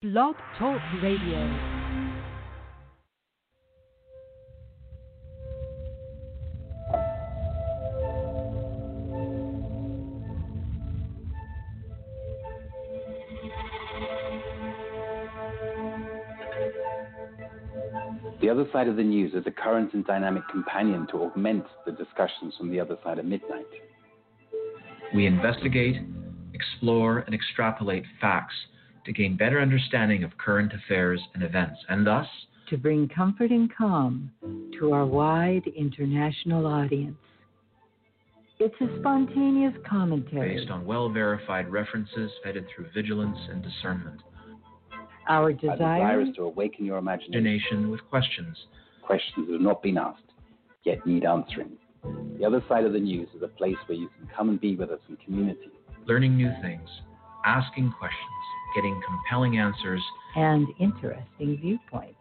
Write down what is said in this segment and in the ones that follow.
Blog Talk Radio. The other side of the news is a current and dynamic companion to augment the discussions from the other side of midnight. We investigate, explore, and extrapolate facts to gain better understanding of current affairs and events, and thus to bring comfort and calm to our wide international audience. It's a spontaneous commentary based on well verified references vetted through vigilance and discernment. Our Our desire, desire is to awaken your imagination. Imagination with questions. Questions that have not been asked, yet need answering. The other side of the news is a place where you can come and be with us in community. learning new things, asking questions, getting compelling answers, and interesting viewpoints.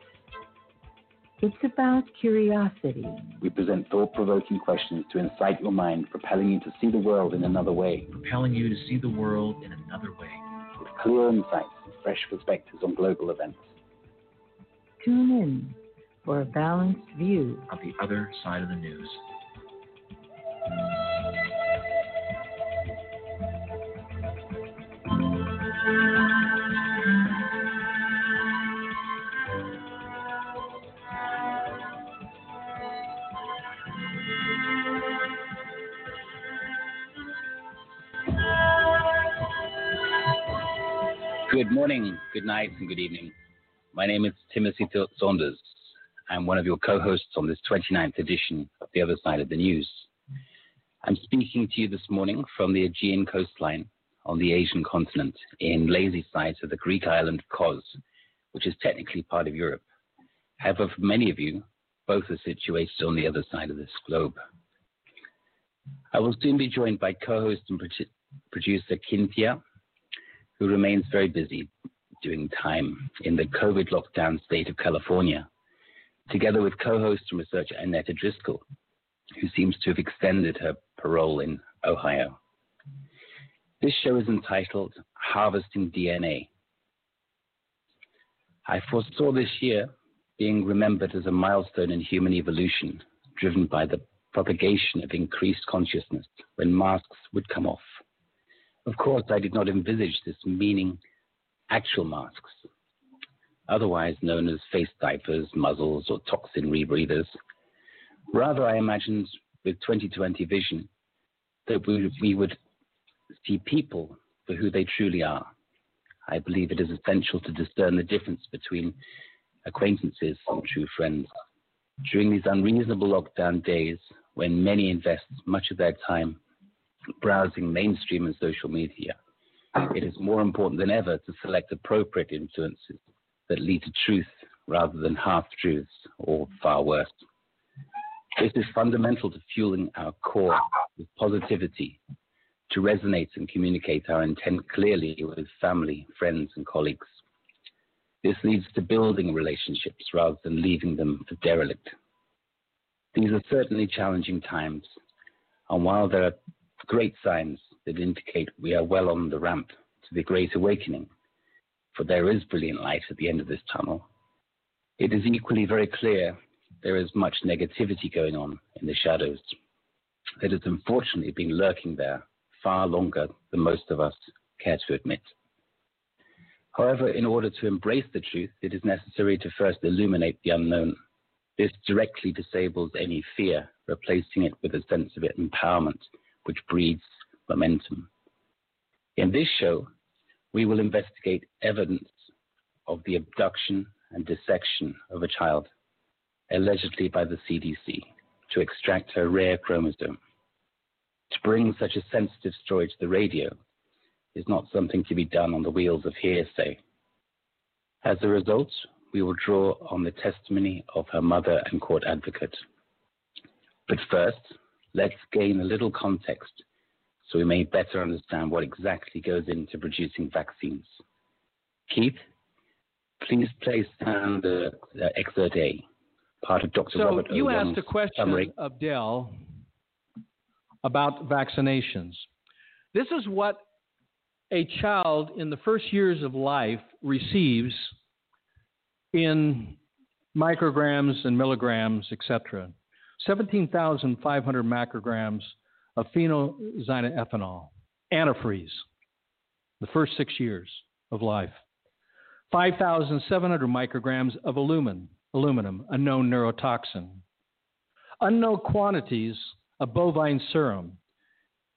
It's about curiosity, We present thought provoking questions to incite your mind, propelling you to see the world in another way, propelling you to see the world in another way. with clear insights and fresh perspectives on global events. Tune in for a balanced view. Of the other side of the news. Good morning, good night, and good evening. My name is Timothy Saunders. I'm one of your co hosts on this 29th edition of The Other Side of the News. I'm speaking to you this morning from the Aegean coastline on the Asian continent in lazy sight of the Greek island Kos, which is technically part of Europe. However, for many of you, both are situated on the other side of this globe. I will soon be joined by co host and producer Cynthia, who remains very busy doing time in the COVID lockdown state of California, together with co host and researcher Annette Driscoll, who seems to have extended her parole in Ohio. This show is entitled Harvesting DNA. I foresaw this year being remembered as a milestone in human evolution, driven by the propagation of increased consciousness when masks would come off. Of course, I did not envisage this meaning actual masks, otherwise known as face diapers, muzzles, or toxin rebreathers. Rather, I imagined with 2020 vision that we, we would see people for who they truly are. I believe it is essential to discern the difference between acquaintances and true friends. During these unreasonable lockdown days, when many invest much of their time browsing mainstream and social media, it is more important than ever to select appropriate influences that lead to truth rather than half truths or far worse. This is fundamental to fueling our core with positivity, to resonate and communicate our intent clearly with family, friends, and colleagues. This leads to building relationships rather than leaving them for derelict. These are certainly challenging times, and while there are great signs that indicate we are well on the ramp to the Great Awakening, for there is brilliant light at the end of this tunnel, it is equally very clear there is much negativity going on in the shadows that has unfortunately been lurking there far longer than most of us care to admit. However, in order to embrace the truth, it is necessary to first illuminate the unknown. This directly disables any fear, replacing it with a sense of empowerment, which breeds momentum. In this show, we will investigate evidence of the abduction and dissection of a child, allegedly by the CDC, to extract her rare chromosome. To bring such a sensitive story to the radio is not something to be done on the wheels of hearsay. As a result, we will draw on the testimony of her mother and court advocate. But first, let's gain a little context so we may better understand what exactly goes into producing vaccines. Keith, please place down the uh, excerpt A, part of Dr. So Robert you O'Donnell's asked a question summary. of Dell about vaccinations. This is what a child in the first years of life receives in micrograms and milligrams, etc., 17,500 macrograms of phenoxyethanol, antifreeze, the first six years of life. 5,700 micrograms of aluminum, aluminum, a known neurotoxin. Unknown quantities of bovine serum,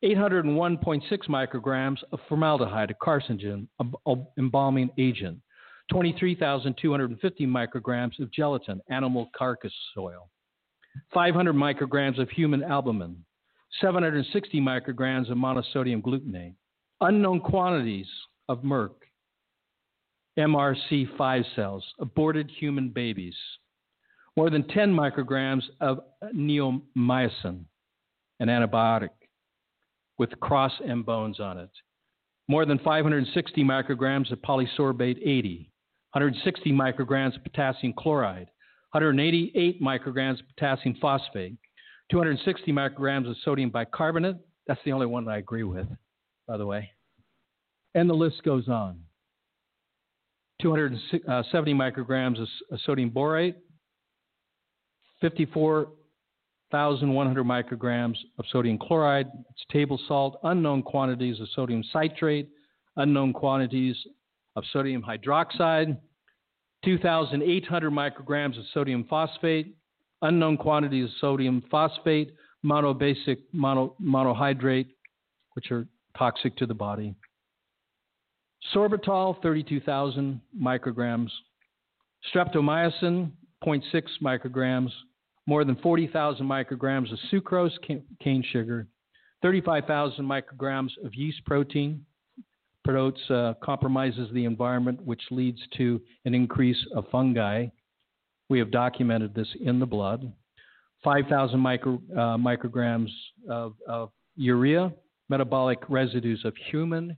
801.6 micrograms of formaldehyde, a carcinogen, a, embalming agent. 23,250 micrograms of gelatin, animal carcass soil. 500 micrograms of human albumin. 760 micrograms of monosodium glutamate. Unknown quantities of Merck, MRC5 cells, aborted human babies, more than 10 micrograms of neomycin, an antibiotic with cross M bones on it, more than 560 micrograms of polysorbate 80, 160 micrograms of potassium chloride, 188 micrograms of potassium phosphate, 260 micrograms of sodium bicarbonate. That's the only one I agree with, by the way. And the list goes on. 270 uh, micrograms of uh, sodium borate, 54,100 micrograms of sodium chloride, it's table salt, unknown quantities of sodium citrate, unknown quantities of sodium hydroxide, 2,800 micrograms of sodium phosphate, unknown quantities of sodium phosphate, monobasic mono, monohydrate, which are toxic to the body. Sorbitol, 32,000 micrograms. Streptomycin, 0.6 micrograms. More than 40,000 micrograms of sucrose, cane sugar. 35,000 micrograms of yeast protein. Promotes, uh, compromises the environment, which leads to an increase of fungi. We have documented this in the blood. 5,000 micro, uh, micrograms of, of urea, metabolic residues of human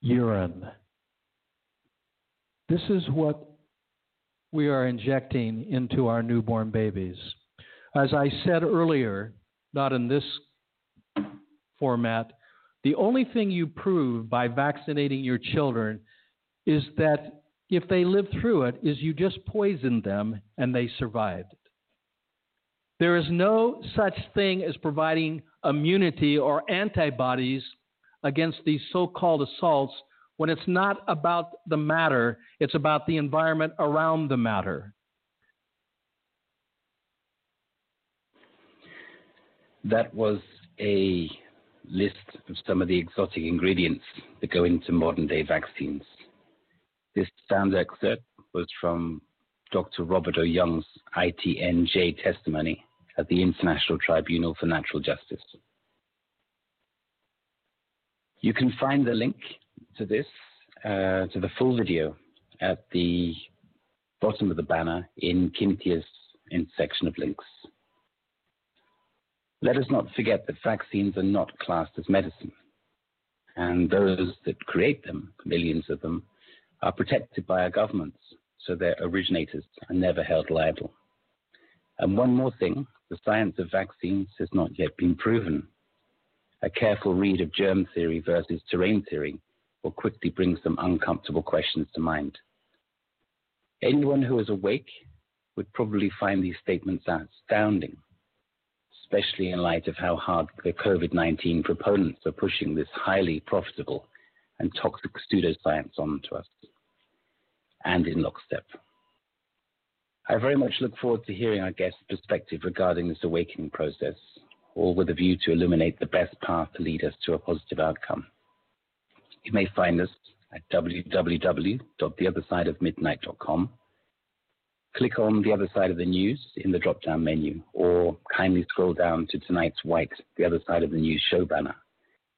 urine. This is what we are injecting into our newborn babies. As I said earlier, not in this format, the only thing you prove by vaccinating your children is that if they live through it, is you just poisoned them and they survived. There is no such thing as providing immunity or antibodies against these so called assaults when it's not about the matter, it's about the environment around the matter. That was a list of some of the exotic ingredients that go into modern day vaccines. This sound excerpt was from Dr. Robert O. Young's ITNJ testimony at the International Tribunal for Natural Justice. You can find the link to this, uh, to the full video, at the bottom of the banner in Cynthia's section of links. Let us not forget that vaccines are not classed as medicine, and those that create them, millions of them, are protected by our governments, so their originators are never held liable. And one more thing the science of vaccines has not yet been proven. A careful read of germ theory versus terrain theory will quickly bring some uncomfortable questions to mind. Anyone who is awake would probably find these statements astounding, especially in light of how hard the COVID 19 proponents are pushing this highly profitable and toxic pseudoscience onto us, and in lockstep. I very much look forward to hearing our guest's perspective regarding this awakening process, all with a view to illuminate the best path to lead us to a positive outcome. You may find us at www.theothersideofmidnight.com. Click on the other side of the news in the drop down menu, or kindly scroll down to tonight's white, the other side of the news show banner.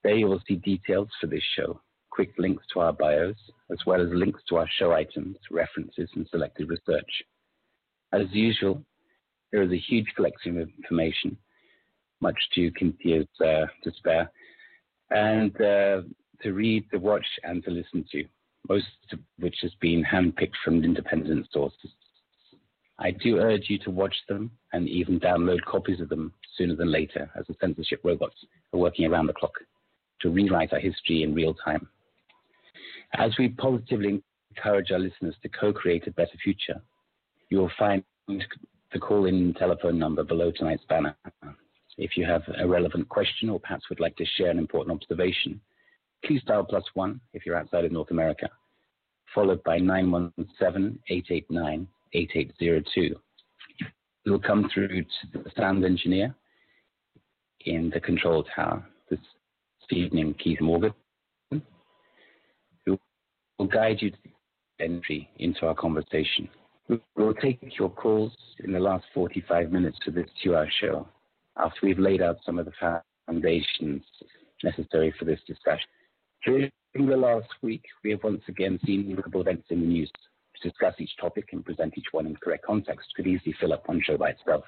There you will see details for this show, quick links to our bios, as well as links to our show items, references, and selected research. As usual, there is a huge collection of information, much to Cynthia's uh, despair, and uh, to read, to watch, and to listen to, most of which has been handpicked from independent sources. I do urge you to watch them and even download copies of them sooner than later, as the censorship robots are working around the clock to rewrite our history in real time As we positively encourage our listeners to co create a better future, you will find the call in telephone number below tonight's banner. If you have a relevant question or perhaps would like to share an important observation, please dial plus one if you're outside of North America, followed by 917 889 8802. We will come through to the sound engineer in the control tower this evening, Keith Morgan, who will guide you to the entry into our conversation. We'll take your calls in the last 45 minutes of this two hour show after we've laid out some of the foundations necessary for this discussion. During the last week, we have once again seen multiple events in the news. To discuss each topic and present each one in the correct context could easily fill up one show by itself.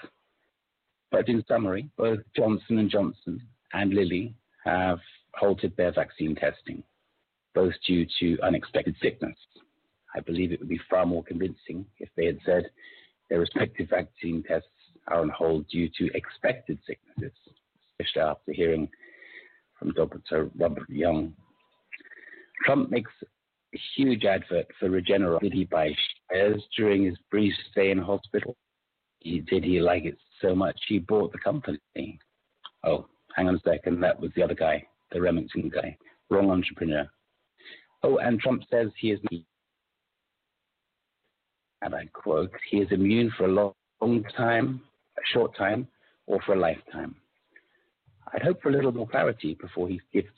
But in summary, both Johnson & Johnson and Lilly have halted their vaccine testing, both due to unexpected sickness. I believe it would be far more convincing if they had said their respective vaccine tests are on hold due to expected sicknesses, especially after hearing from Dr. Robert Young. Trump makes huge advert for Regeneron that he buys shares during his brief stay in hospital. He did he like it so much he bought the company. Oh, hang on a second, that was the other guy, the Remington guy. Wrong entrepreneur. Oh, and Trump says he is and I quote, he is immune for a long, long time, a short time, or for a lifetime. I'd hope for a little more clarity before he gives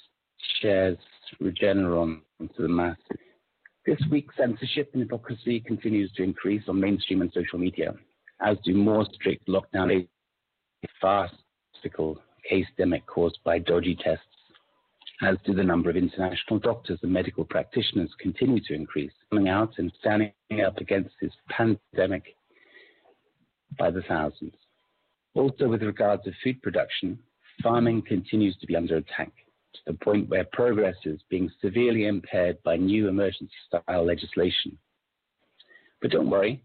shares Regeneron to the masses. This week, censorship and hypocrisy continues to increase on mainstream and social media, as do more strict lockdown, farcical case demic caused by dodgy tests, as do the number of international doctors and medical practitioners continue to increase, coming out and standing up against this pandemic by the thousands. Also, with regard to food production, farming continues to be under attack to the point where progress is being severely impaired by new emergency style legislation. But don't worry,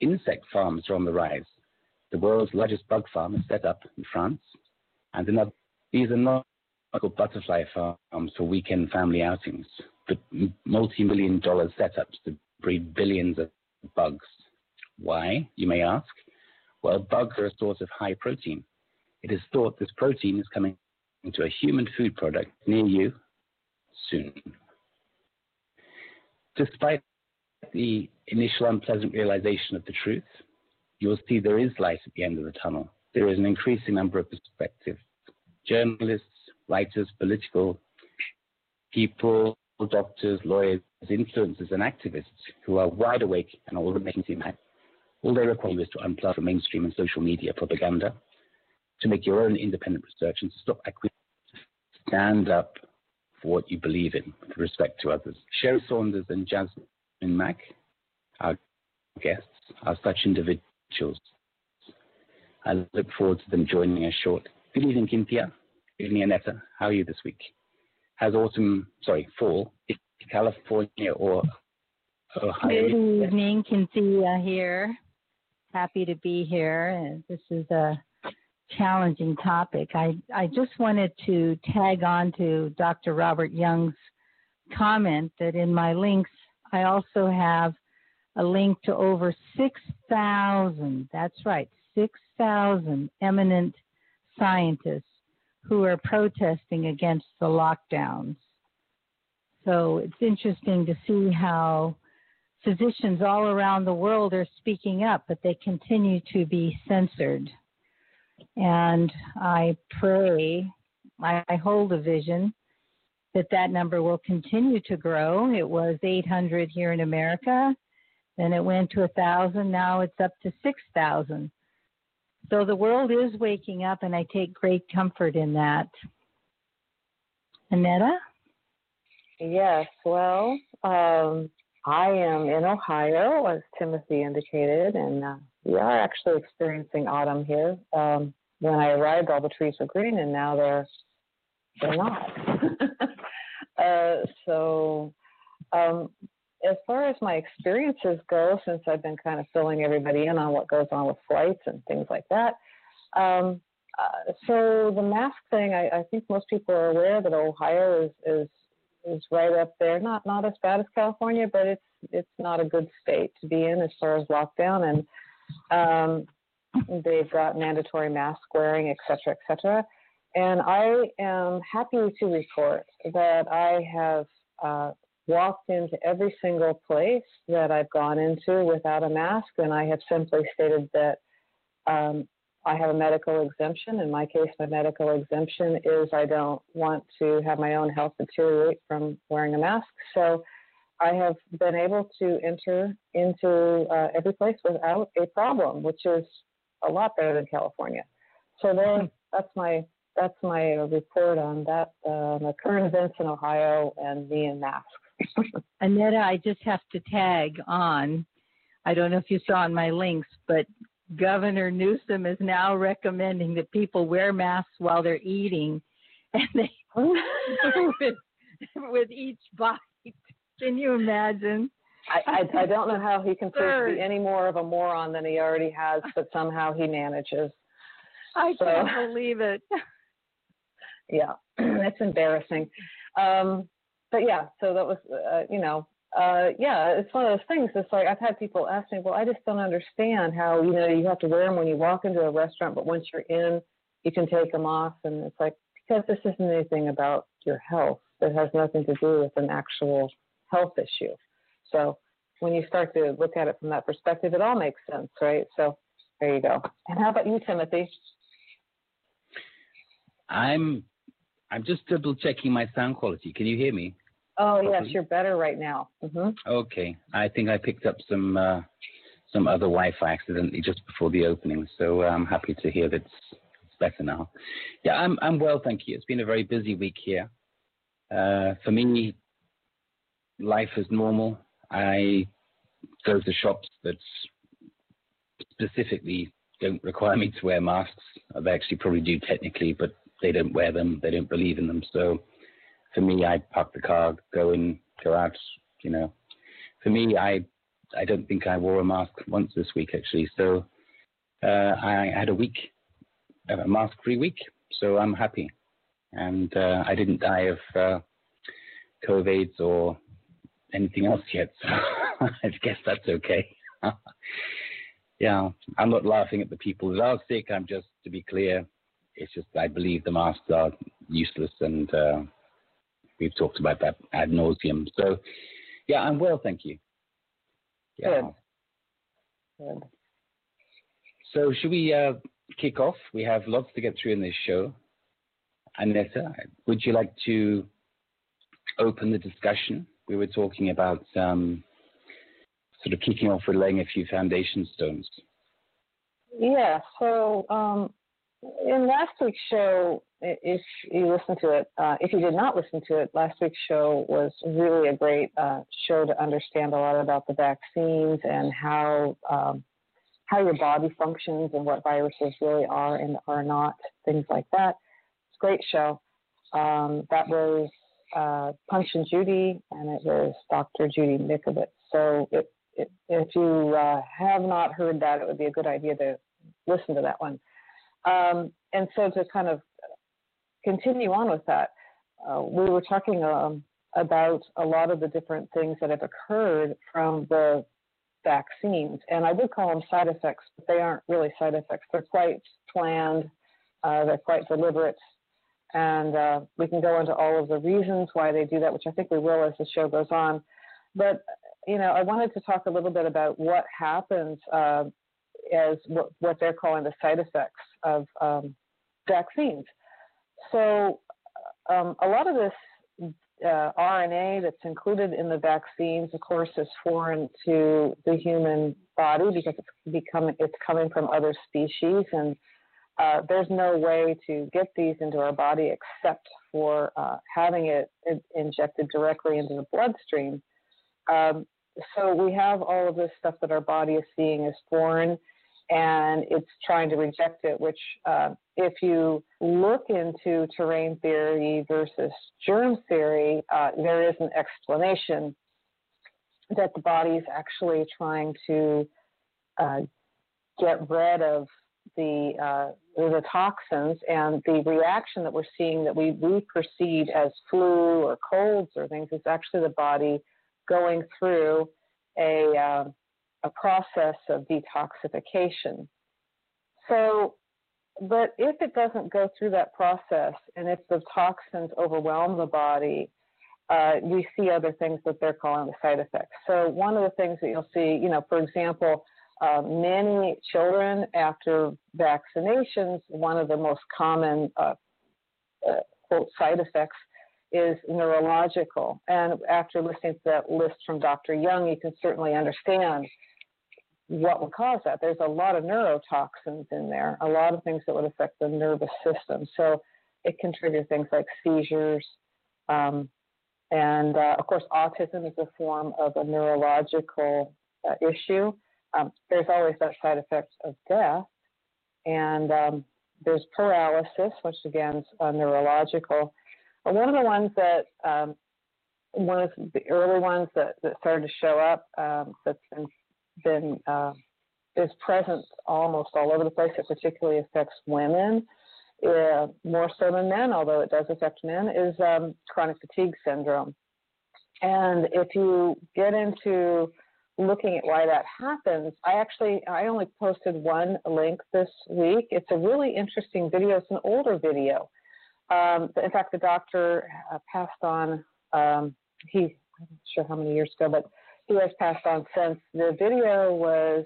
insect farms are on the rise. The world's largest bug farm is set up in France, and another, these are not butterfly farms for weekend family outings, but multi million dollar setups to breed billions of bugs. Why, you may ask? Well, bugs are a source of high protein. It is thought this protein is coming into a human food product near you soon. Despite the initial unpleasant realization of the truth, you'll see there is light at the end of the tunnel. There is an increasing number of perspectives. Journalists, writers, political people, doctors, lawyers, influencers, and activists who are wide awake and all making impact. All they require is to unplug from mainstream and social media propaganda, to make your own independent research, and to stop. Stand up for what you believe in with respect to others. Sherrie Saunders and Jasmine Mack, our guests, are such individuals. I look forward to them joining us shortly. Good evening, Cynthia. Good evening, Annetta. How are you this week? Has autumn, sorry, fall, California or Ohio? Good evening, Cynthia here. Happy to be here. This is a challenging topic. I, I just wanted to tag on to Dr. Robert Young's comment that in my links, I also have a link to over 6,000, that's right, 6,000 eminent scientists who are protesting against the lockdowns. So it's interesting to see how physicians all around the world are speaking up, but they continue to be censored. And I pray, I, I hold a vision that that number will continue to grow. It was 800 here in America, then it went to 1,000, now it's up to 6,000. So the world is waking up, and I take great comfort in that. Annetta? Yes, well, um, I am in Ohio, as Timothy indicated, and uh, we are actually experiencing autumn here. Um, when I arrived, all the trees were green, and now they're they're not. uh, so, um, as far as my experiences go, since I've been kind of filling everybody in on what goes on with flights and things like that, um, uh, so the mask thing, I, I, think most people are aware that Ohio is, is is right up there. Not not as bad as California, but it's it's not a good state to be in as far as lockdown. And um, they've got mandatory mask wearing, et cetera, et cetera. And I am happy to report that I have uh, walked into every single place that I've gone into without a mask, and I have simply stated that um, I have a medical exemption. In my case, my medical exemption is I don't want to have my own health deteriorate from wearing a mask. So I have been able to enter into uh, every place without a problem, which is a lot better than California. So there, hmm. that's my that's my report on that uh, the current events in Ohio and me and masks. Annetta, I just have to tag on. I don't know if you saw in my links, but Governor Newsom is now recommending that people wear masks while they're eating, and they with, with each bite. Can you imagine? I, I, I don't know how he can be any more of a moron than he already has, but somehow he manages. I so, can't believe it. Yeah, it's embarrassing. Um, but yeah, so that was, uh, you know, uh, yeah, it's one of those things. It's like I've had people ask me, well, I just don't understand how you know you have to wear them when you walk into a restaurant, but once you're in, you can take them off, and it's like because this isn't anything about your health. It has nothing to do with an actual health issue. So when you start to look at it from that perspective, it all makes sense, right? So there you go. And how about you, Timothy? I'm I'm just double checking my sound quality. Can you hear me? Oh yes, you're better right now. Mm-hmm. Okay, I think I picked up some uh, some other Wi-Fi accidentally just before the opening, so I'm happy to hear that it's, better now. Yeah, I'm I'm well, thank you. It's been a very busy week here. Uh, for me, life is normal. I go to shops that specifically don't require me to wear masks. They actually probably do technically, but they don't wear them. They don't believe in them. So for me, I park the car, go in, go out. You know, for me, I I don't think I wore a mask once this week actually. So uh, I had a week, a mask-free week. So I'm happy, and uh, I didn't die of uh, COVID or anything else yet. So I guess that's okay. yeah, I'm not laughing at the people that are sick. I'm just, to be clear, it's just I believe the masks are useless, and uh, we've talked about that ad nauseum. So, yeah, I'm well, thank you. Yeah. Good. Good. So, should we uh, kick off? We have lots to get through in this show. Annetta, would you like to open the discussion? We were talking about um, sort of kicking off with laying a few foundation stones. Yeah. So um, in last week's show, if you listened to it, uh, if you did not listen to it, last week's show was really a great uh, show to understand a lot about the vaccines and how um, how your body functions and what viruses really are and are not, things like that. It's a great show. Um, that was uh, Punch and Judy, and it was Dr. Judy Mikovits. So it, it, if you uh, have not heard that, it would be a good idea to listen to that one. Um, and so to kind of continue on with that, uh, we were talking um, about a lot of the different things that have occurred from the vaccines. And I would call them side effects, but they aren't really side effects. They're quite planned, uh, they're quite deliberate. And uh, we can go into all of the reasons why they do that, which I think we will as the show goes on. But, you know, I wanted to talk a little bit about what happens uh, as what, they're calling the side effects of um, vaccines. So, um, a lot of this uh, RNA that's included in the vaccines, of course, is foreign to the human body because it's becoming it's coming from other species, and uh, there's no way to get these into our body except for uh, having it injected directly into the bloodstream. Um, so we have all of this stuff that our body is seeing as foreign and it's trying to reject it, which, uh, if you look into terrain theory versus germ theory, uh, there is an explanation that the body is actually trying to uh, get rid of the uh, the toxins and the reaction that we're seeing that we, we perceive as flu or colds or things is actually the body going through a uh, a process of detoxification. So, but if it doesn't go through that process and if the toxins overwhelm the body, uh, we see other things that they're calling the side effects. So one of the things that you'll see, you know, for example, uh, many children after vaccinations, one of the most common uh, uh, quote side effects is neurological. And after listening to that list from Dr. Young, you can certainly understand what would cause that. There's a lot of neurotoxins in there, a lot of things that would affect the nervous system. So it can trigger things like seizures. Um, and uh, of course, autism is a form of a neurological uh, issue. Um, there's always that side effect of death. And um, there's paralysis, which again is uh, neurological. But one of the ones that, um, one of the early ones that, that started to show up um, that's been, been uh, is present almost all over the place. It particularly affects women, uh, more so than men, although it does affect men, is um, chronic fatigue syndrome. And if you get into looking at why that happens, I actually I only posted one link this week. It's a really interesting video. It's an older video. Um, in fact, the doctor uh, passed on. Um, he I'm not sure how many years ago, but he has passed on since. The video was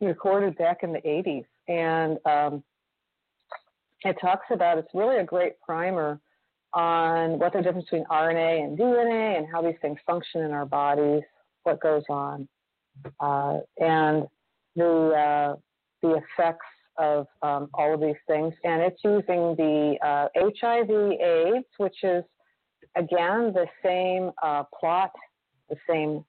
recorded back in the 80s, and um, it talks about. It's really a great primer on what the difference between RNA and DNA and how these things function in our bodies what goes on, uh, and the uh, the effects of um, all of these things. And it's using the uh, HIV/AIDS, which is again the same uh, plot, the same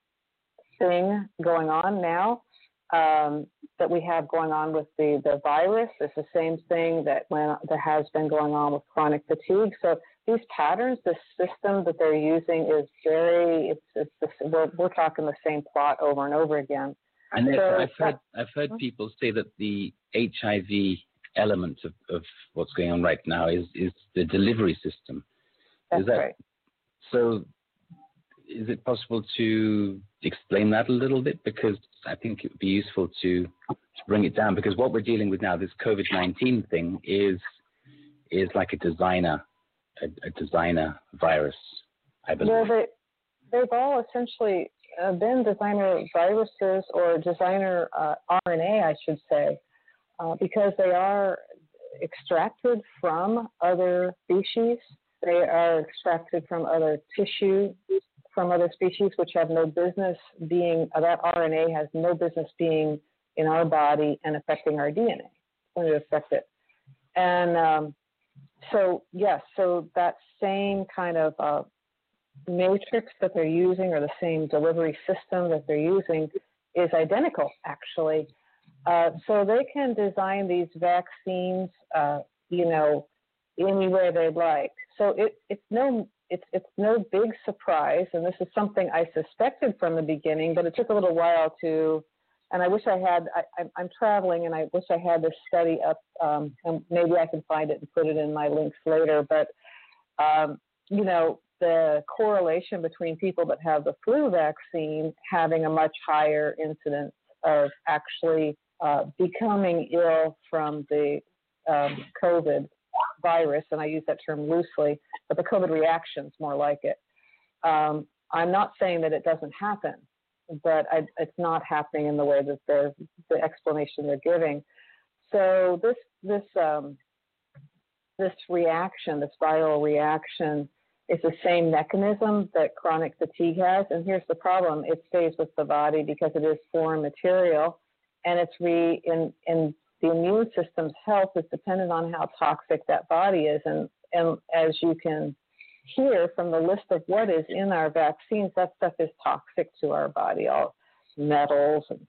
thing going on now. Um, that we have going on with the, the virus. It's the same thing that that has been going on with chronic fatigue. So these patterns, the system that they're using is very, it's, it's the, we're, we're talking the same plot over and over again. And so I've heard, I've heard people say that the HIV element of, of what's going on right now is, is the delivery system. That's is that, right. So is it possible to explain that a little bit? Because I think it would be useful to, to bring it down because what we're dealing with now, this COVID 19 thing, is, is like a designer a, a designer virus, I believe. Well, they, they've all essentially uh, been designer viruses or designer uh, RNA, I should say, uh, because they are extracted from other species. They are extracted from other tissue from other species, which have no business being, uh, that RNA has no business being in our body and affecting our DNA. It's going to affect it. And um, so yes, so that same kind of uh, matrix that they're using, or the same delivery system that they're using, is identical actually. Uh, so they can design these vaccines, uh, you know, any way they'd like. So it, it's no it's it's no big surprise, and this is something I suspected from the beginning, but it took a little while to and I wish I had. I, am traveling, and I wish I had this study up. Um, and maybe I can find it and put it in my links later. But um, you know, the correlation between people that have the flu vaccine having a much higher incidence of actually uh, becoming ill from the um, COVID virus, and I use that term loosely, but the COVID reactions more like it. Um, I'm not saying that it doesn't happen but I, it's not happening in the way that the the explanation they're giving. So this this um, this reaction, this viral reaction, is the same mechanism that chronic fatigue has. And here's the problem: it stays with the body because it is foreign material, and it's re in in the immune system's health is dependent on how toxic that body is. And and as you can here from the list of what is in our vaccines, that stuff is toxic to our body, all metals and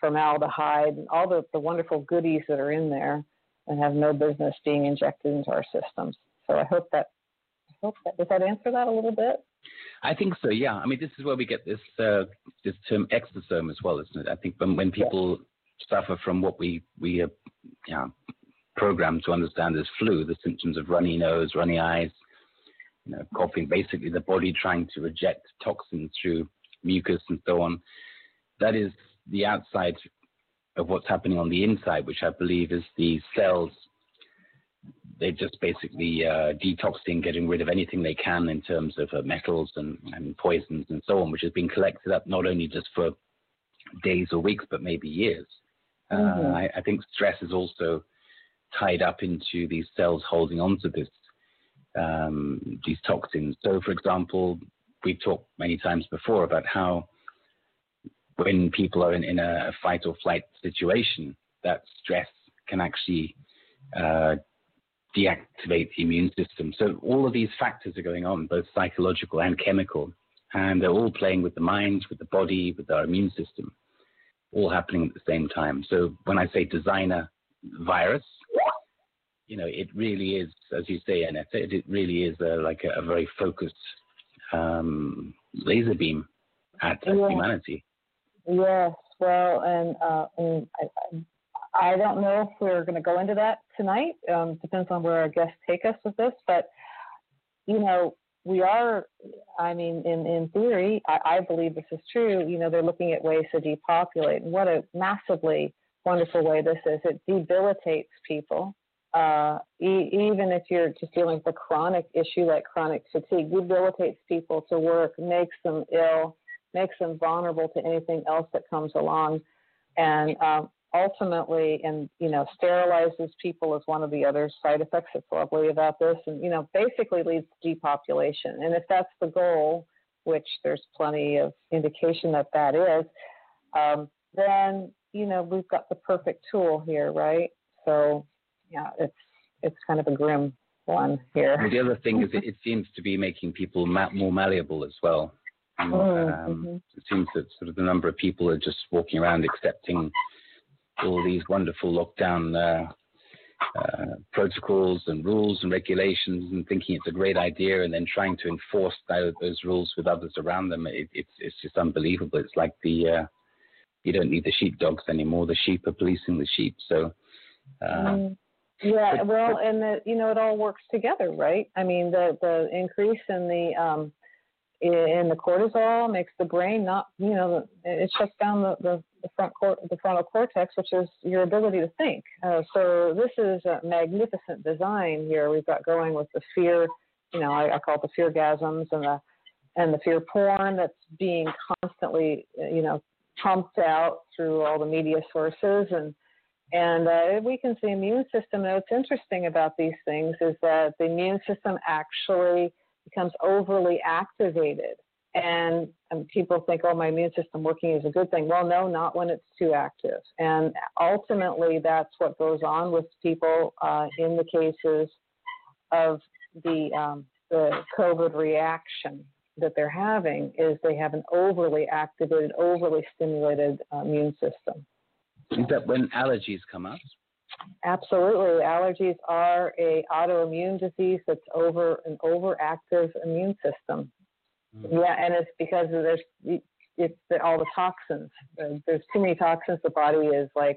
formaldehyde and all the, the wonderful goodies that are in there and have no business being injected into our systems. So I hope that, I hope that does that answer that a little bit? I think so. Yeah. I mean, this is where we get this uh, this term exosome as well, isn't it? I think when when people suffer from what we we are you know, programmed to understand as flu, the symptoms of runny nose, runny eyes, you know, coughing, basically the body trying to reject toxins through mucus and so on. That is the outside of what's happening on the inside, which I believe is the cells. They're just basically uh, detoxing, getting rid of anything they can in terms of uh, metals and, and poisons and so on, which has been collected up not only just for days or weeks, but maybe years. Uh, mm-hmm. Uh, I, I, think stress is also tied up into these cells holding onto this um, these toxins. So, for example, we've talked many times before about how when people are in, in a fight or flight situation, that stress can actually uh, deactivate the immune system. So all of these factors are going on, both psychological and chemical, and they're all playing with the mind, with the body, with our immune system, all happening at the same time. So when I say designer virus, you know, it really is, as you say, Annette, it, it really is a, like a, a, very focused um, laser beam at, at yeah. humanity. Yes, well, and, uh, and I, I, don't know if we're going to go into that tonight. Um, depends on where our guests take us with this, but you know, we are. I mean, in in theory, I, I believe this is true. You know, they're looking at ways to depopulate, and what a massively wonderful way this is. It debilitates people. Uh, e- even if you're just dealing with a chronic issue like chronic fatigue, debilitates people to work, makes them ill, makes them vulnerable to anything else that comes along, and um, ultimately, and you know, sterilizes people is one of the other side effects that's lovely about this, and you know, basically leads to depopulation. And if that's the goal, which there's plenty of indication that that is, um, then you know we've got the perfect tool here, right? So, yeah, it's it's kind of a grim one here. The other thing is, it, it seems to be making people ma- more malleable as well. Um, mm-hmm. It seems that sort of the number of people are just walking around accepting all these wonderful lockdown uh, uh, protocols and rules and regulations and thinking it's a great idea and then trying to enforce those rules with others around them. It, it's, it's just unbelievable. It's like the, uh, you don't need the sheepdogs anymore. The sheep are policing the sheep. So, uh, mm. Yeah, but, well, but, and the, you know, it all works together, right? I mean, the, the increase in the, um, in the cortisol makes the brain not, you know, it shuts down the, the, the front cor- the frontal cortex, which is your ability to think. Uh, so this is a magnificent design here we've got going with the fear, you know, I, I call it the fear gasms and the and the fear porn that's being constantly, you know, pumped out through all the media sources and and uh, we can see immune system. Now, what's interesting about these things is that the immune system actually becomes overly activated. And, and people think, oh, my immune system working is a good thing. Well, no, not when it's too active. And ultimately, that's what goes on with people uh, in the cases of the, um, the COVID reaction that they're having is they have an overly activated, overly stimulated uh, immune system. Is that when allergies come up? Absolutely. Allergies are a autoimmune disease that's over an overactive immune system. Mm-hmm. Yeah, and it's because there's it's all the toxins. There's too many toxins. The body is like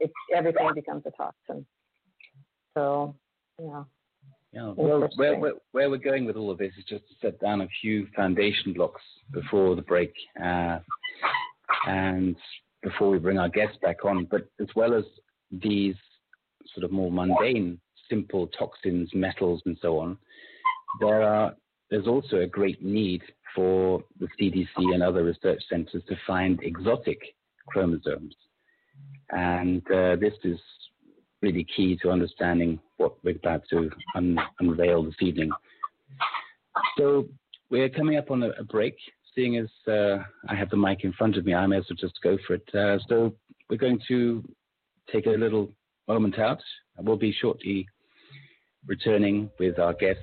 it's everything becomes a toxin. So, yeah. Yeah, well, where, where, where, we're going with all of this is just to set down a few foundation blocks before the break uh, and before we bring our guests back on. But as well as these sort of more mundane, simple toxins, metals, and so on, there are there's also a great need for the CDC and other research centers to find exotic chromosomes. And uh, this is really key to understanding what we're about to un- unveil this evening. So we're coming up on a, a break. Seeing as uh, I have the mic in front of me, I may as well just go for it. Uh, so we're going to take a little moment out. We'll be shortly returning with our guests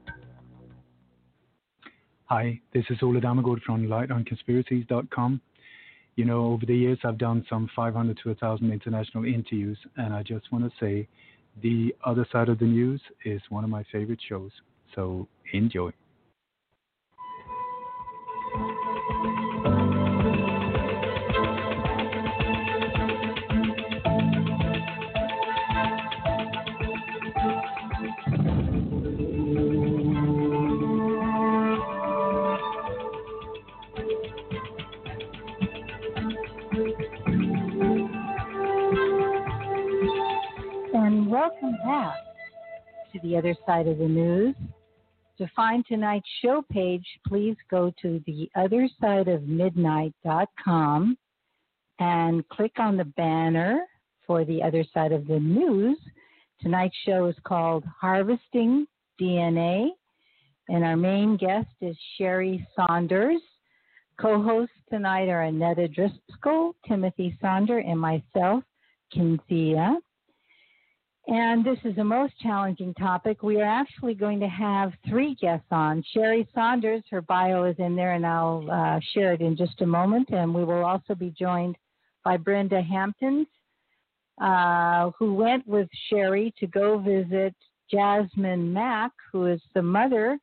Hi, this is Ole Dammegard from lightonconspiracies.com. You know, over the years, I've done some 500 to 1,000 international interviews, and I just want to say The Other Side of the News is one of my favorite shows. So enjoy. Welcome back to the other side of the news. To find tonight's show page, please go to the other side of midnight.com and click on the banner for the other side of the news. Tonight's show is called Harvesting DNA, and our main guest is Sherrie Saunders. Co hosts tonight are Annetta Driscoll, Timothy Saunder, and myself, Cynthia. And this is a most challenging topic. We are actually going to have three guests on. Sherrie Saunders, her bio is in there, and I'll uh, share it in just a moment. And we will also be joined by Brenda Hamptons, uh, who went with Sherrie to go visit Jasmine Mack, who is the mother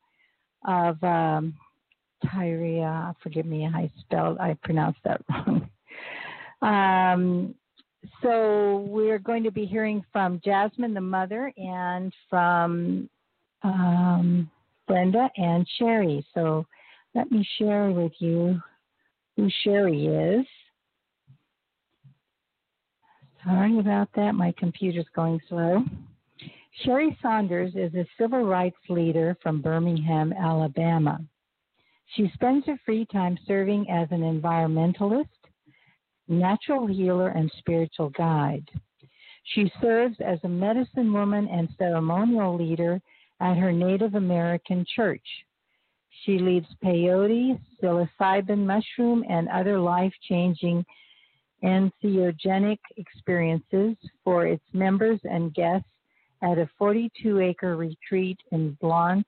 of um, Tyria. Forgive me, I spelled, I pronounced that wrong. Um, so we're going to be hearing from Jasmine, the mother, and from um, Brenda and Sherrie. So let me share with you who Sherrie is. Sorry about that. My computer's going slow. Sherrie Saunders is a civil rights leader from Birmingham, Alabama. She spends her free time serving as an environmentalist natural healer, and spiritual guide. She serves as a medicine woman and ceremonial leader at her Native American church. She leads peyote, psilocybin mushroom, and other life changing entheogenic experiences for its members and guests at a 42 acre retreat in Blount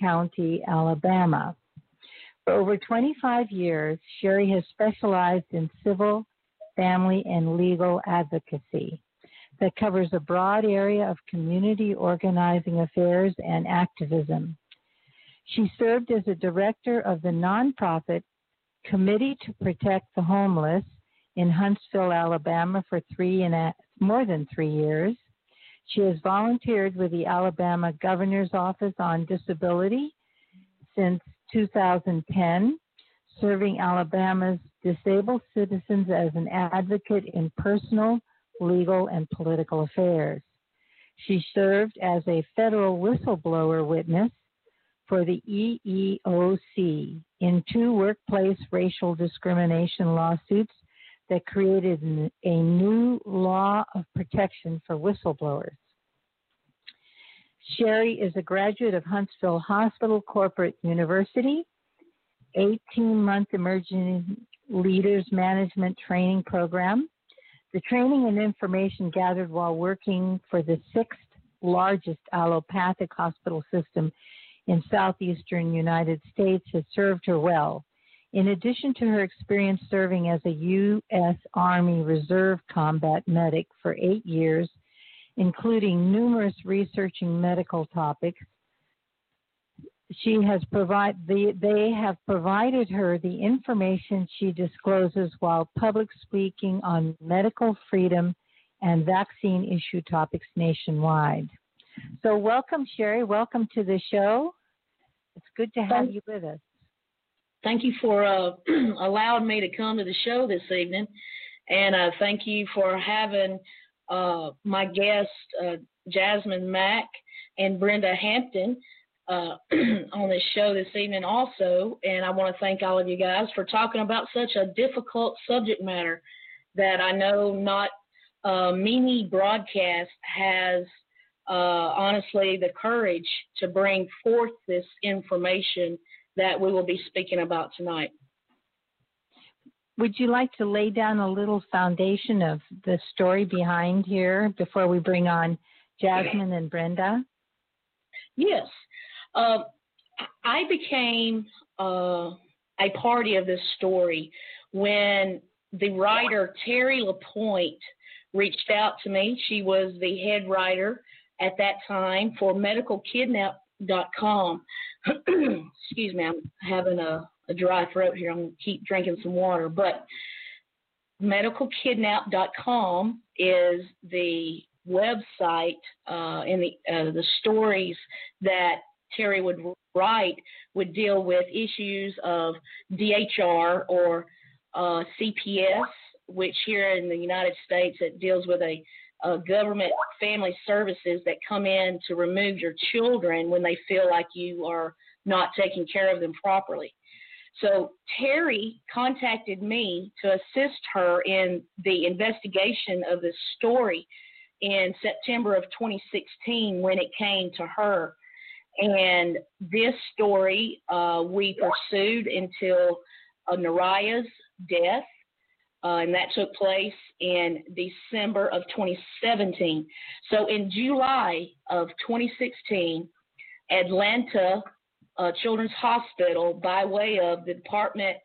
County, Alabama. For over 25 years, Sherrie has specialized in civil family, and legal advocacy that covers a broad area of community organizing affairs and activism. She served as a director of the nonprofit Committee to Protect the Homeless in Huntsville, Alabama for three and a, more than three years. She has volunteered with the Alabama Governor's Office on Disability since 2010 serving Alabama's disabled citizens as an advocate in personal, legal, and political affairs. She served as a federal whistleblower witness for the EEOC in two workplace racial discrimination lawsuits that created a new law of protection for whistleblowers. Sherrie is a graduate of Huntsville Hospital Corporate University 18 month emerging leaders management training program, The training and information gathered while working for the sixth largest allopathic hospital system in southeastern United States has served her well. In addition to her experience serving as a U.S. Army Reserve combat medic for eight years, including numerous researching medical topics, she has provide the, they have provided her the information she discloses while public speaking on medical freedom and vaccine issue topics nationwide. So welcome, Sherrie. Welcome to the show. It's good to have you with us. Thank you for uh, allowing me to come to the show this evening, and uh, thank you for having uh, my guest uh, Jasmine Mack and Brenda Hampton uh, on this show this evening also. And I want to thank all of you guys for talking about such a difficult subject matter that I know not uh, many broadcast has uh, honestly the courage to bring forth this information that we will be speaking about tonight. Would you like to lay down a little foundation of the story behind here before we bring on Jasmine and Brenda? Yes. Uh, I became uh, a party of this story when the writer Terry LaPointe reached out to me. She was the head writer at that time for medicalkidnap.com. Excuse me, I'm having a, a dry throat here. I'm going to keep drinking some water. But medicalkidnap.com is the website uh, and the uh, the stories that Terry would write would deal with issues of DHR or uh, CPS, which here in the United States it deals with a, a, government family services that come in to remove your children when they feel like you are not taking care of them properly. So Terry contacted me to assist her in the investigation of this story in September of 2016 when it came to her. And this story uh, we pursued until uh, death, uh, and that took place in December of 2017. So in July of 2016, Atlanta uh, Children's Hospital, by way of the Department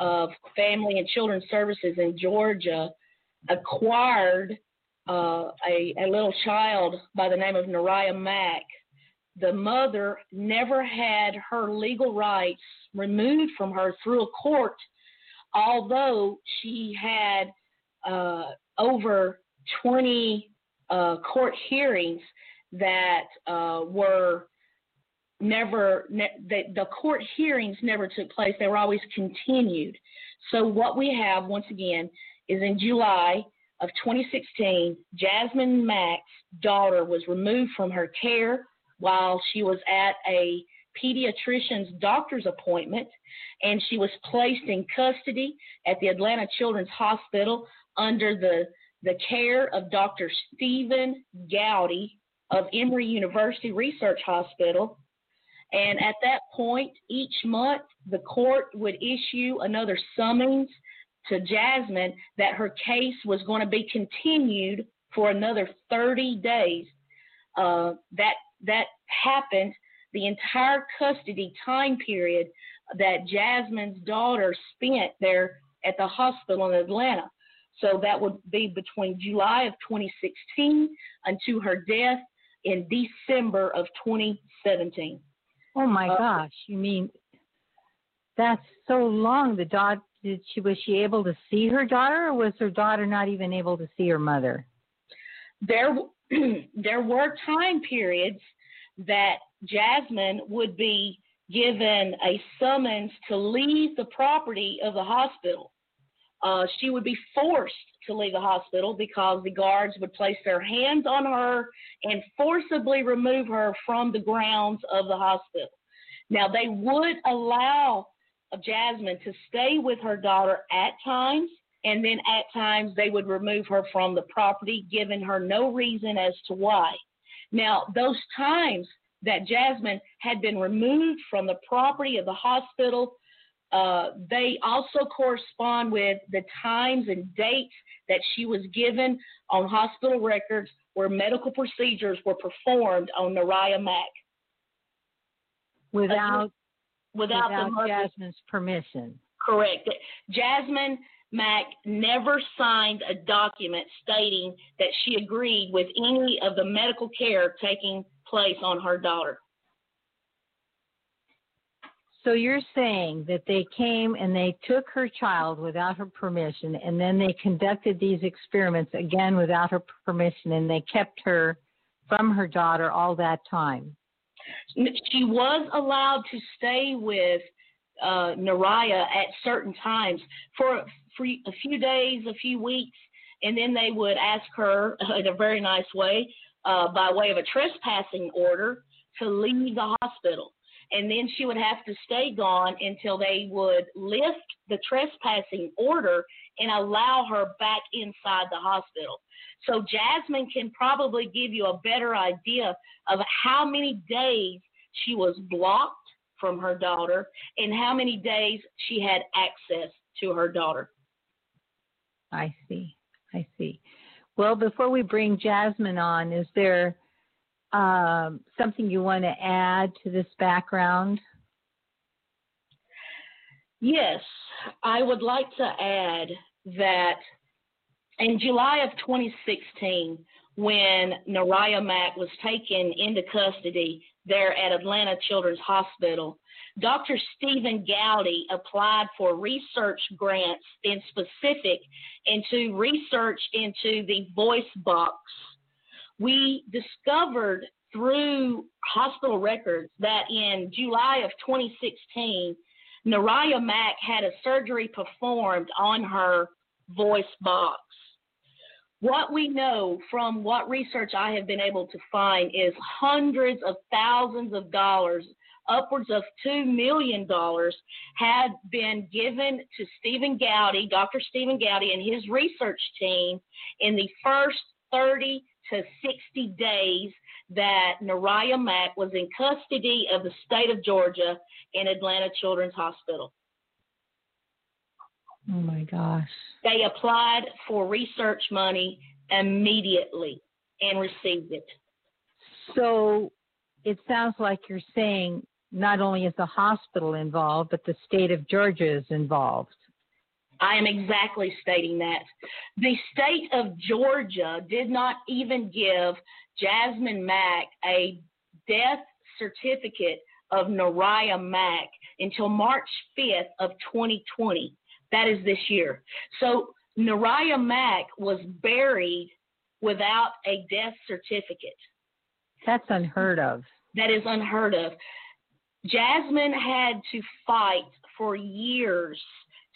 of Family and Children's Services in Georgia, acquired uh, a, a little child by the name of Naraya Mack the mother never had her legal rights removed from her through a court, although she had uh, over 20 uh, court hearings that uh, were never, ne- the, the court hearings never took place. They were always continued. So, what we have once again is in July of 2016, Jasmine Mack's daughter was removed from her care while she was at a pediatrician's doctor's appointment, and she was placed in custody at the Atlanta Children's Hospital under the, the care of Dr. Stephen Gowdy of Emory University Research Hospital. And at that point, each month, the court would issue another summons to Jasmine that her case was going to be continued for another 30 days. Uh, that that happened the entire custody time period that Jasmine's daughter spent there at the hospital in Atlanta. So that would be between July of 2016 until her death in December of 2017. Oh my uh, gosh! You mean that's so long? The daughter did she was she able to see her daughter, or was her daughter not even able to see her mother? There there were time periods that Jasmine would be given a summons to leave the property of the hospital. Uh, she would be forced to leave the hospital because the guards would place their hands on her and forcibly remove her from the grounds of the hospital. Now, they would allow Jasmine to stay with her daughter at times, and then at times they would remove her from the property, giving her no reason as to why. Now, those times that Jasmine had been removed from the property of the hospital, uh, they also correspond with the times and dates that she was given on hospital records where medical procedures were performed on Nariah Mack. Without without, without the Jasmine's permission. Correct. Jasmine Mack never signed a document stating that she agreed with any of the medical care taking place on her daughter. So you're saying that they came and they took her child without her permission, and then they conducted these experiments again without her permission, and they kept her from her daughter all that time. She was allowed to stay with uh, Nariah at certain times for a few days, a few weeks, and then they would ask her in a very nice way, uh, by way of a trespassing order, to leave the hospital and then she would have to stay gone until they would lift the trespassing order and allow her back inside the hospital. So Jasmine can probably give you a better idea of how many days she was blocked from her daughter and how many days she had access to her daughter. I see. I see. Well, before we bring Jasmine on, is there um, something you want to add to this background? Yes, I would like to add that in July of 2016, when Nariah Mack was taken into custody there at Atlanta Children's Hospital, Dr. Stephen Gowdy applied for research grants in specific into research into the voice box we discovered through hospital records that in July of 2016, Nariah Mack had a surgery performed on her voice box. What we know from what research I have been able to find is hundreds of thousands of dollars, upwards of $2 million, had been given to Stephen Gowdy, Dr. Stephen Gowdy, and his research team in the first 30 to 60 days that Nariah Mack was in custody of the state of Georgia in Atlanta Children's Hospital. Oh my gosh. They applied for research money immediately and received it. So it sounds like you're saying not only is the hospital involved, but the state of Georgia is involved. I am exactly stating that. The state of Georgia did not even give Jasmine Mack a death certificate of Nariah Mack until March 5th of 2020. That is this year. So Nariah Mack was buried without a death certificate. That's unheard of. That is unheard of. Jasmine had to fight for years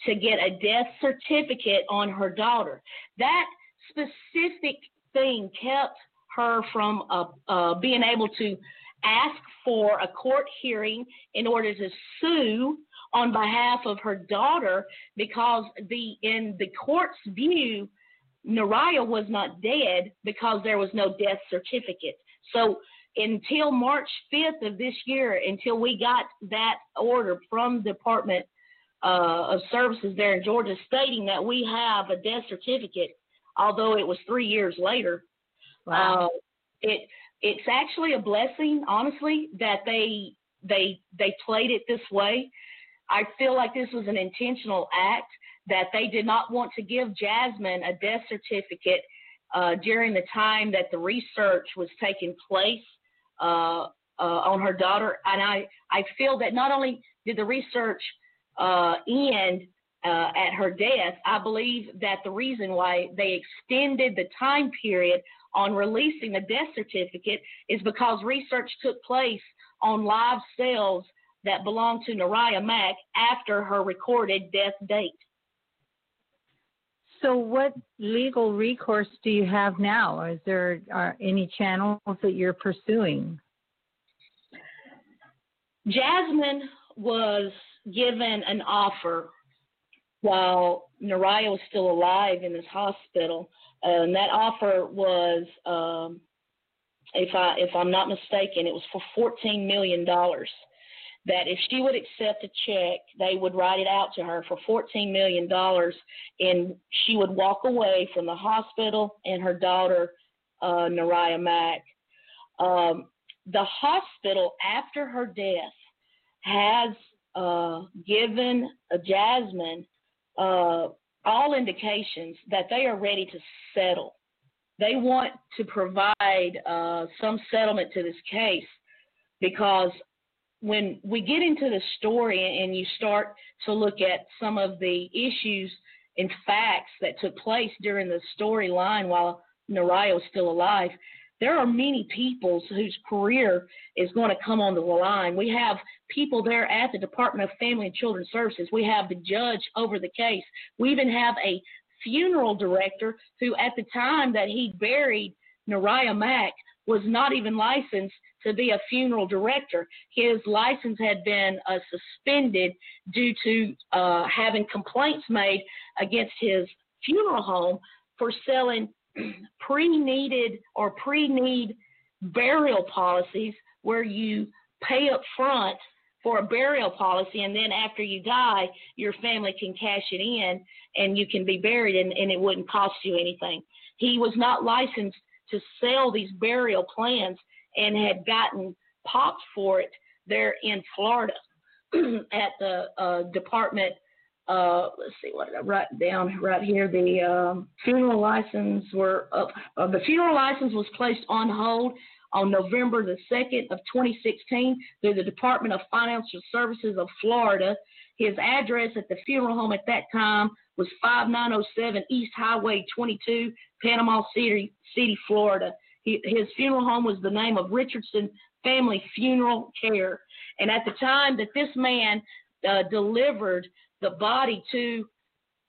to get a death certificate on her daughter. That specific thing kept her from uh, uh, being able to ask for a court hearing in order to sue on behalf of her daughter because the in the court's view Nariah was not dead because there was no death certificate. So until March 5th of this year, until we got that order from Department uh, of Services there in Georgia stating that we have a death certificate, although it was three years later. Wow. Uh, it it's actually a blessing, honestly, that they they they played it this way. I feel like this was an intentional act that they did not want to give Jasmine a death certificate uh, during the time that the research was taking place uh, uh, on her daughter. And I, I feel that not only did the research uh, end uh, at her death, I believe that the reason why they extended the time period on releasing the death certificate is because research took place on live cells that belonged to Nariah Mack after her recorded death date. So, what legal recourse do you have now? Is there are any channels that you're pursuing? Jasmine was given an offer while Nariah was still alive in this hospital, and that offer was, um, if I if I'm not mistaken, it was for 14 million dollars. That if she would accept a check, they would write it out to her for $14 million and she would walk away from the hospital and her daughter, uh, Nariah Mack. Um, the hospital, after her death, has uh, given Jasmine uh, all indications that they are ready to settle. They want to provide uh, some settlement to this case because when we get into the story and you start to look at some of the issues and facts that took place during the storyline while Nariah was still alive, there are many people whose career is going to come on the line. We have people there at the Department of Family and Children's Services. We have the judge over the case. We even have a funeral director who, at the time that he buried Nariah Mack, was not even licensed to be a funeral director. His license had been uh, suspended due to uh, having complaints made against his funeral home for selling pre-needed or pre-need burial policies where you pay up front for a burial policy and then after you die your family can cash it in and you can be buried and, and it wouldn't cost you anything he was not licensed to sell these burial plans and had gotten popped for it there in Florida at the uh, Department. Uh, let's see what I write down right here. The um, funeral license were up. Uh, the funeral license was placed on hold on November the 2nd of 2016 through the Department of Financial Services of Florida. His address at the funeral home at that time was 5907 East Highway 22, Panama City, City, Florida. He, his funeral home was the name of Richardson Family Funeral Care. And at the time that this man uh, delivered the body to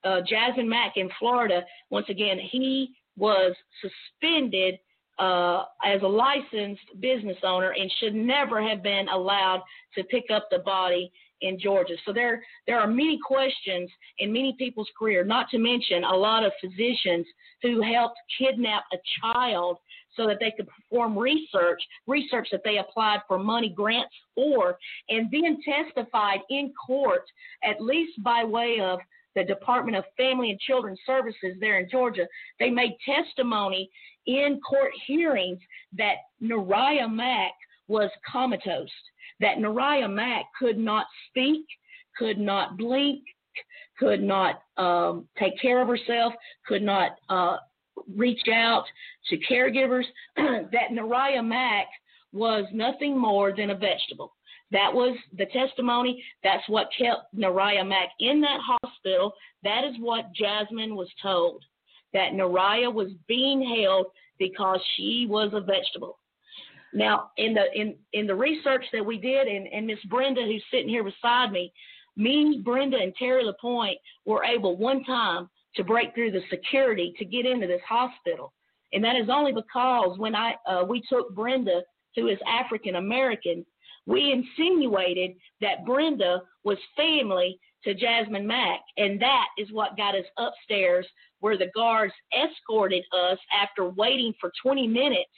uh, Jasmine Mack in Florida, once again, he was suspended uh, as a licensed business owner and should never have been allowed to pick up the body in Georgia. So there there are many questions in many people's career, not to mention a lot of physicians who helped kidnap a child so that they could perform research, research that they applied for money grants for, and then testified in court, at least by way of the Department of Family and Children's Services there in Georgia. They made testimony in court hearings that Nariah Mack was comatose, that Nariah Mack could not speak, could not blink, could not um, take care of herself, could not uh, reach out to caregivers, that Nariah Mack was nothing more than a vegetable. That was the testimony. That's what kept Nariah Mack in that hospital. That is what Jasmine was told that Nariah was being held because she was a vegetable. Now, in the in in the research that we did, and, and Miss Brenda, who's sitting here beside me, me, Brenda, and Terry Lapointe were able one time to break through the security to get into this hospital, and that is only because when I uh, we took Brenda, who is African American, we insinuated that Brenda was family to Jasmine Mack, and that is what got us upstairs where the guards escorted us after waiting for 20 minutes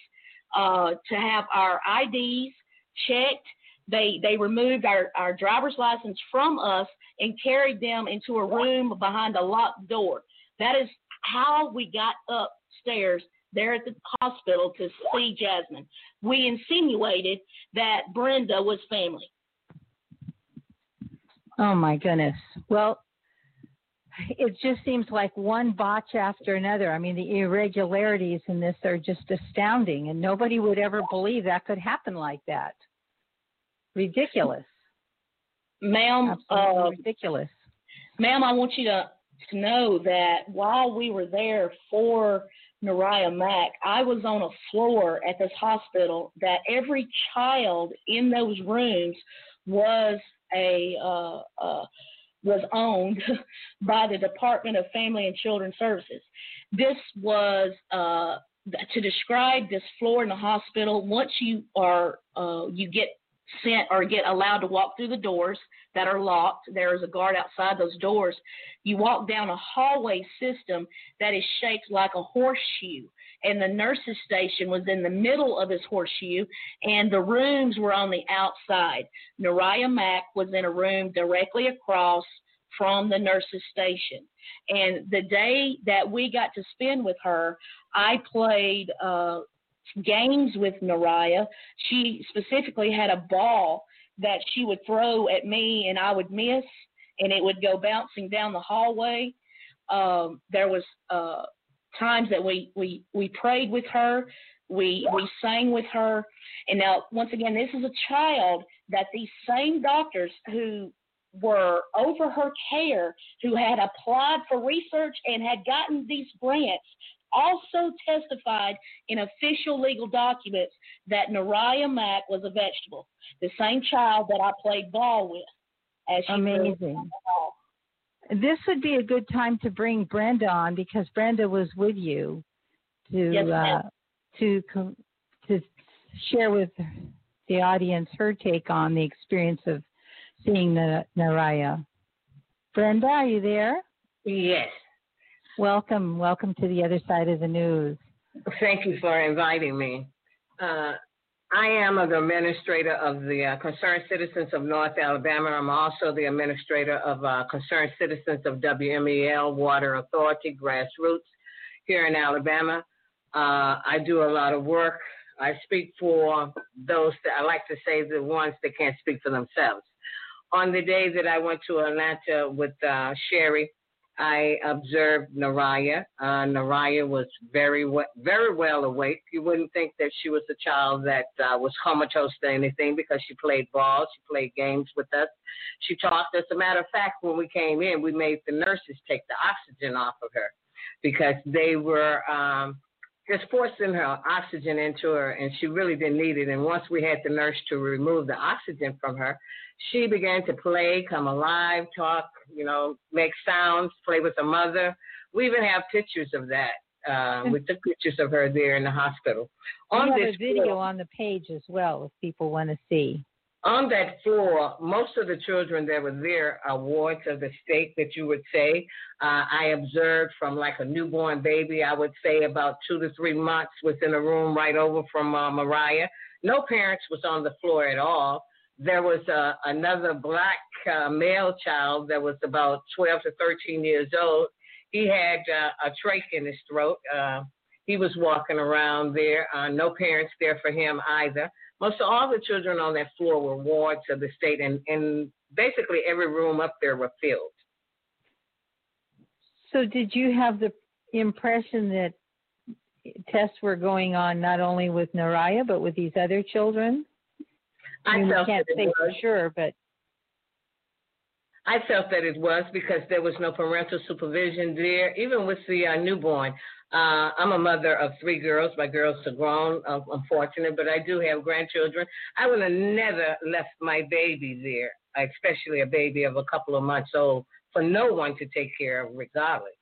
uh, to have our IDs checked. They they removed our, our driver's license from us and carried them into a room behind a locked door. That is how we got upstairs there at the hospital to see Jasmine. We insinuated that Brenda was family. Oh my goodness. Well, it just seems like one botch after another. I mean, the irregularities in this are just astounding, and nobody would ever believe that could happen like that. Ridiculous. Ma'am, uh, ridiculous. Ma'am, I want you to, to know that while we were there for Nariah Mack, I was on a floor at this hospital that every child in those rooms was a uh, uh, was owned by the Department of Family and Children Services. This was uh, to describe this floor in the hospital. Once you are uh, you get sent or get allowed to walk through the doors that are locked. There is a guard outside those doors. You walk down a hallway system that is shaped like a horseshoe. And the nurse's station was in the middle of this horseshoe, and the rooms were on the outside. Nariah Mack was in a room directly across from the nurse's station. And the day that we got to spend with her, I played uh, games with Nariah. She specifically had a ball that she would throw at me and I would miss, and it would go bouncing down the hallway. Um, there was uh, times that we, we, we prayed with her, we, we sang with her. And now, once again, this is a child that these same doctors who were over her care, who had applied for research and had gotten these grants, also testified in official legal documents that Nariah Mack was a vegetable, the same child that I played ball with. As she Amazing. This would be a good time to bring Brenda on because Brenda was with you to Yes, uh, to to share with the audience her take on the experience of seeing the Nariah. Brenda, are you there? Yes. Welcome, welcome to the other side of the news. Thank you for inviting me. Uh, I am the administrator of the uh, Concerned Citizens of North Alabama. I'm also the administrator of uh, Concerned Citizens of WMEL Water Authority Grassroots here in Alabama. Uh, I do a lot of work. I speak for those that I like to say the ones that can't speak for themselves. On the day that I went to Atlanta with uh, Sherrie, I observed Nariah. Uh, Nariah was very, we- very well awake. You wouldn't think that she was a child that uh, was comatose to anything because she played ball, she played games with us. She talked. As a matter of fact, when we came in, we made the nurses take the oxygen off of her because they were um, just forcing her oxygen into her, and she really didn't need it. And once we had the nurse to remove the oxygen from her, she began to play, come alive, talk, you know, make sounds, play with her mother. We even have pictures of that. Uh, we took pictures of her there in the hospital. On we have this a video floor- on the page as well if people want to see. on that floor, most of the children that were there are wards of the state that you would say. Uh, I observed from like a newborn baby, I would say about two to three months was in a room right over from uh, Mariah. No parents was on the floor at all. There was uh, another black uh, male child that was about 12 to 13 years old. He had uh, a trach in his throat. Uh, he was walking around there. Uh, no parents there for him either. Most of all the children on that floor were wards of the state, and, and basically every room up there were filled. So, did you have the impression that tests were going on not only with Naraya but with these other children? I mean, felt can't say for sure, but I felt that it was because there was no parental supervision there, even with the uh, newborn. Uh, I'm a mother of three girls. My girls are grown, uh, unfortunate, but I do have grandchildren. I would have never left my baby there, especially a baby of a couple of months old, for no one to take care of, regardless.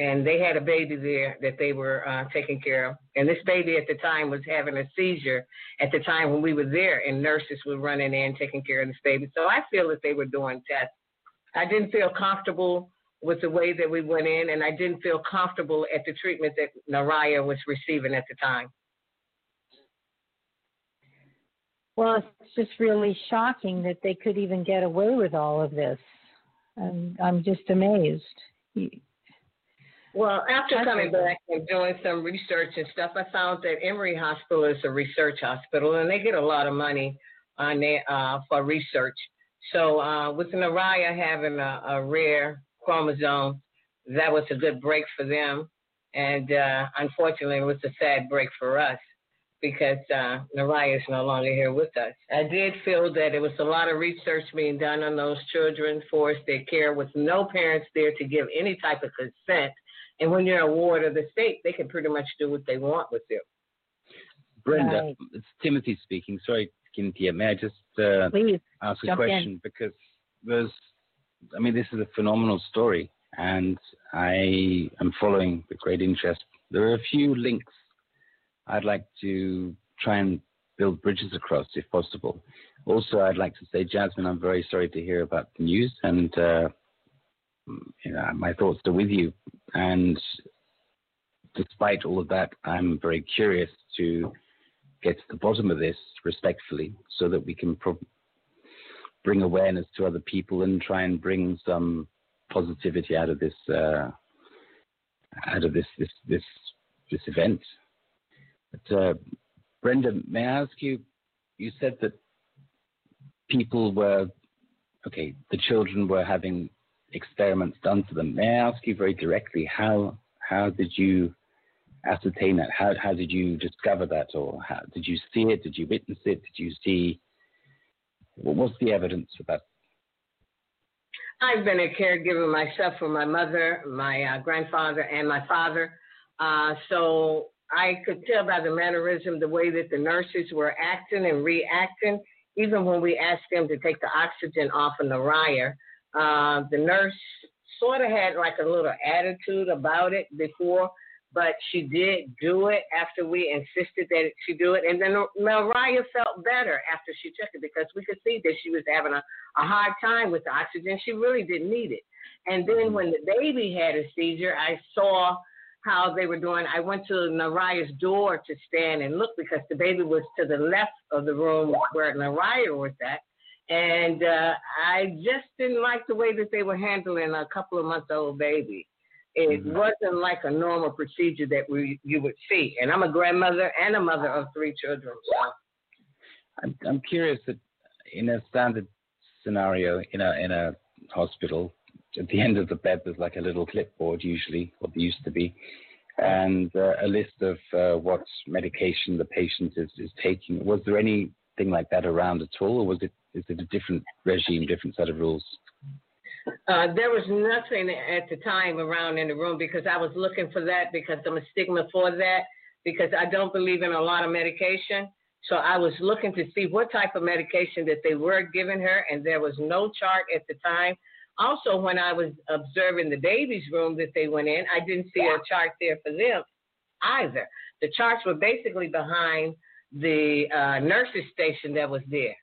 And they had a baby there that they were uh, taking care of. And this baby at the time was having a seizure at the time when we were there, and nurses were running in taking care of this baby. So I feel that they were doing tests. I didn't feel comfortable with the way that we went in, and I didn't feel comfortable at the treatment that Naraya was receiving at the time. well, it's just really shocking that they could even get away with all of this. And I'm just amazed. Well, after coming back and doing some research and stuff, I found that Emory Hospital is a research hospital, and they get a lot of money on their, uh, for research. So uh, with Nariah having a, a rare chromosome, that was a good break for them, and uh, unfortunately, it was a sad break for us because uh, Nariah is no longer here with us. I did feel that it was a lot of research being done on those children, forced their care with no parents there to give any type of consent. And when you're a ward of the state, they can pretty much do what they want with you. Brenda, Right. it's Timothy speaking. Sorry, Cynthia. May I just uh, Please ask a jump in. question? Because there's, I mean, this is a phenomenal story, and I am following with great interest. There are a few links I'd like to try and build bridges across if possible. Also, I'd like to say, Jasmine, I'm very sorry to hear about the news, and uh, you know, my thoughts are with you. And despite all of that, I'm very curious to get to the bottom of this respectfully, so that we can pro- bring awareness to other people and try and bring some positivity out of this uh, out of this this this this event. But uh, Brenda, may I ask you? You said that people were okay. The children were having experiments done to them. May I ask you very directly how how did you ascertain that? How how did you discover that, or how did you see it? Did you witness it? Did you see? What was the evidence for that? I've been a caregiver myself for my mother, my uh, grandfather, and my father. Uh, so I could tell by the mannerism, the way that the nurses were acting and reacting, even when we asked them to take the oxygen off of Naraya, uh, the nurse sort of had like a little attitude about it before, but she did do it after we insisted that she do it. And then Mariah felt better after she took it because we could see that she was having a, a hard time with the oxygen. She really didn't need it. And then mm-hmm. when the baby had a seizure, I saw how they were doing. I went to Naraya's door to stand and look because the baby was to the left of the room where Naraya was at. And uh, I just didn't like the way that they were handling a couple of months old baby. It mm-hmm. wasn't like a normal procedure that we you would see. And I'm a grandmother and a mother of three children. So. I'm I'm curious that in a standard scenario in a in a hospital, at the end of the bed there's like a little clipboard usually, what there used to be, and uh, a list of uh, what medication the patient is, is taking. Was there anything like that around at all, or was it is it a different regime, different set of rules? Uh, there was nothing at the time around in the room because I was looking for that because I'm a stigma for that because I don't believe in a lot of medication. So I was looking to see what type of medication that they were giving her, and there was no chart at the time. Also, when I was observing the baby's room that they went in, I didn't see a chart there for them either. The charts were basically behind the uh, nurse's station that was there.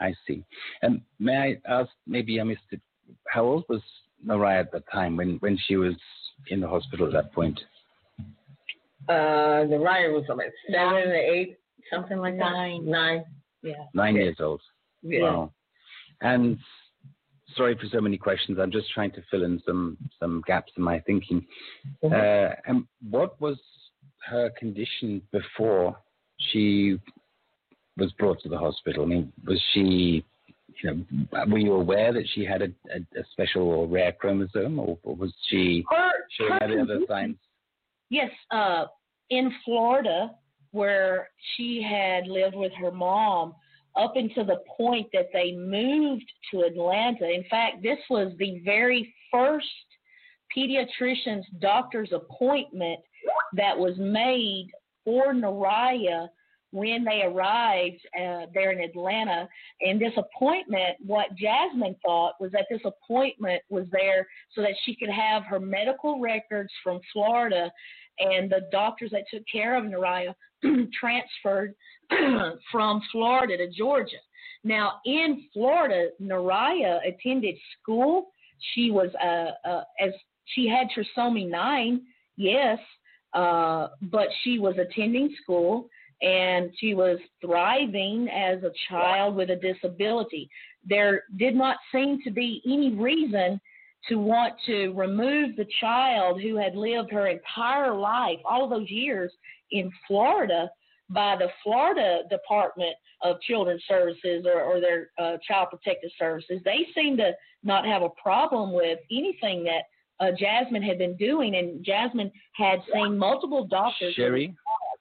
I see. And may I ask, maybe I missed it, how old was Mariah at that time when, when she was in the hospital at that point? Uh, Mariah was about seven or eight, something like Nine. that. Nine. Yeah. Nine years old. Yeah. Wow. And sorry for so many questions. I'm just trying to fill in some some gaps in my thinking. Mm-hmm. Uh, and what was her condition before she was brought to the hospital? I mean, was she, you know, were you aware that she had a, a, a special or rare chromosome, or, or was she her, showing her any other signs? Yes, uh, in Florida, where she had lived with her mom up until the point that they moved to Atlanta. In fact, this was the very first pediatrician's doctor's appointment that was made for Naraya when they arrived uh, there in Atlanta. And this appointment, what Jasmine thought was that this appointment was there so that she could have her medical records from Florida and the doctors that took care of Naraya transferred from Florida to Georgia. Now, in Florida, Naraya attended school. She was, uh, uh, as she had trisomy 9, yes, uh, but she was attending school and she was thriving as a child with a disability. There did not seem to be any reason to want to remove the child who had lived her entire life, all those years in Florida, by the Florida Department of Children's Services or, or their uh, Child Protective Services. They seemed to not have a problem with anything that uh, Jasmine had been doing, and Jasmine had seen multiple doctors. Sherrie,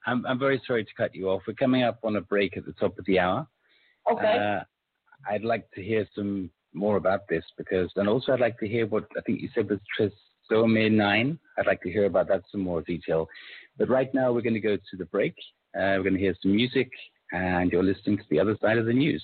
I'm, I'm very sorry to cut you off. We're coming up on a break at the top of the hour. Okay. Uh, I'd like to hear some more about this because, and also I'd like to hear what I think you said was trisomy 9. I'd like to hear about that some more detail. But right now we're going to go to the break. Uh, we're going to hear some music, and you're listening to the other side of the news.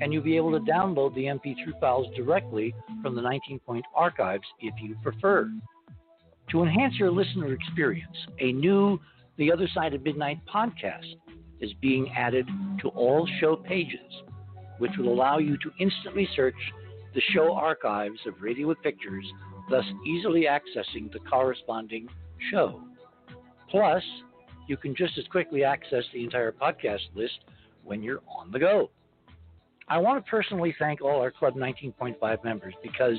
and you'll be able to download the MP3 files directly from the 19 Point archives if you prefer. To enhance your listener experience, a new The Other Side of Midnight podcast is being added to all show pages, which will allow you to instantly search the show archives of Radio with Pictures, thus easily accessing the corresponding show. Plus, you can just as quickly access the entire podcast list when you're on the go. I want to personally thank all our Club 19.5 members because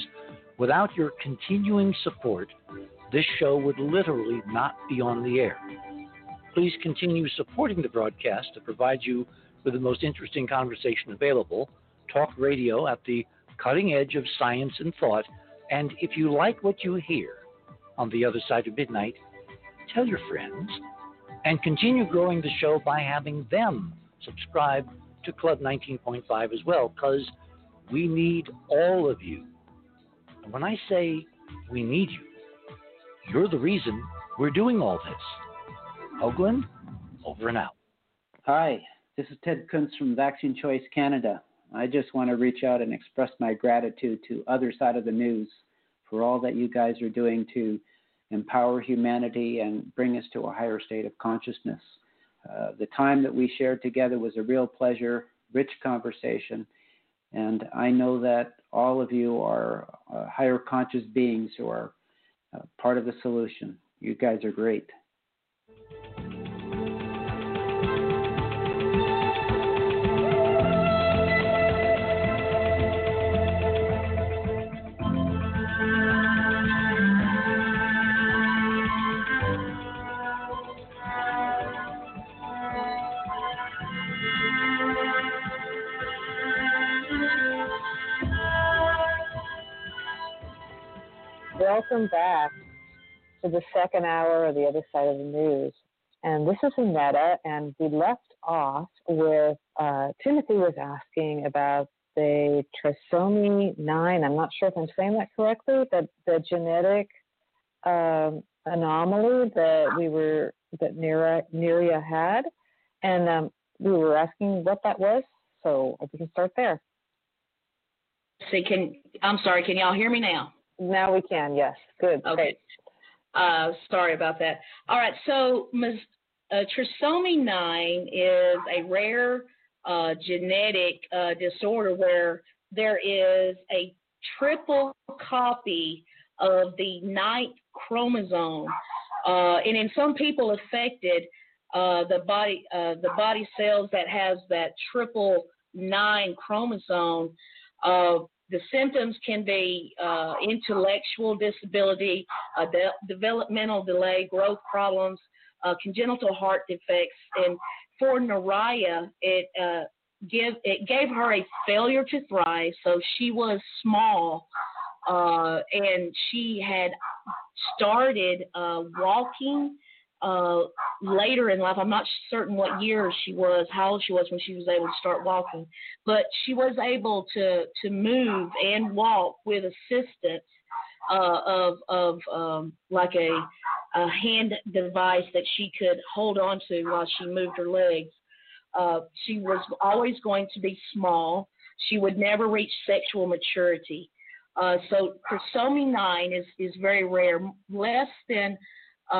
without your continuing support, this show would literally not be on the air. Please continue supporting the broadcast to provide you with the most interesting conversation available, talk radio at the cutting edge of science and thought, and if you like what you hear on the other side of midnight, tell your friends and continue growing the show by having them subscribe to Club 19.5 as well, because we need all of you. And when I say we need you, you're the reason we're doing all this. Oh, Hoagland, over and out. Hi, this is Ted Kuntz from Vaccine Choice Canada. I just want to reach out and express my gratitude to Other Side of the News for all that you guys are doing to empower humanity and bring us to a higher state of consciousness. Uh, the time that we shared together was a real pleasure, rich conversation, and I know that all of you are uh, higher conscious beings who are uh, part of the solution. You guys are great. Welcome back to the second hour of the other side of the news. And this is Annetta, and we left off with uh, Timothy was asking about the trisomy 9. I'm not sure if I'm saying that correctly, but the genetic um, anomaly that we were, that Neria, had. And um, we were asking what that was. So we can start there. See, can I'm sorry, can y'all hear me now? Now we can, yes. Good. Okay. Uh, sorry about that. All right, so uh, trisomy 9 is a rare uh, genetic uh, disorder where there is a triple copy of the ninth chromosome. Uh, and in some people affected, uh, the body the body cells that has that triple nine chromosome the symptoms can be uh, intellectual disability, uh, de- developmental delay, growth problems, uh, congenital heart defects, and for Naraya, it uh, give it gave her a failure to thrive. So she was small, uh, and she had started uh, walking uh, later in life. I'm not certain what year she was, how old she was when she was able to start walking, but she was able to to move and walk with assistance uh, of of um, like a, a hand device that she could hold on to while she moved her legs. Uh, she was always going to be small. She would never reach sexual maturity. Uh, so trisomy 9 is, is very rare. Less than a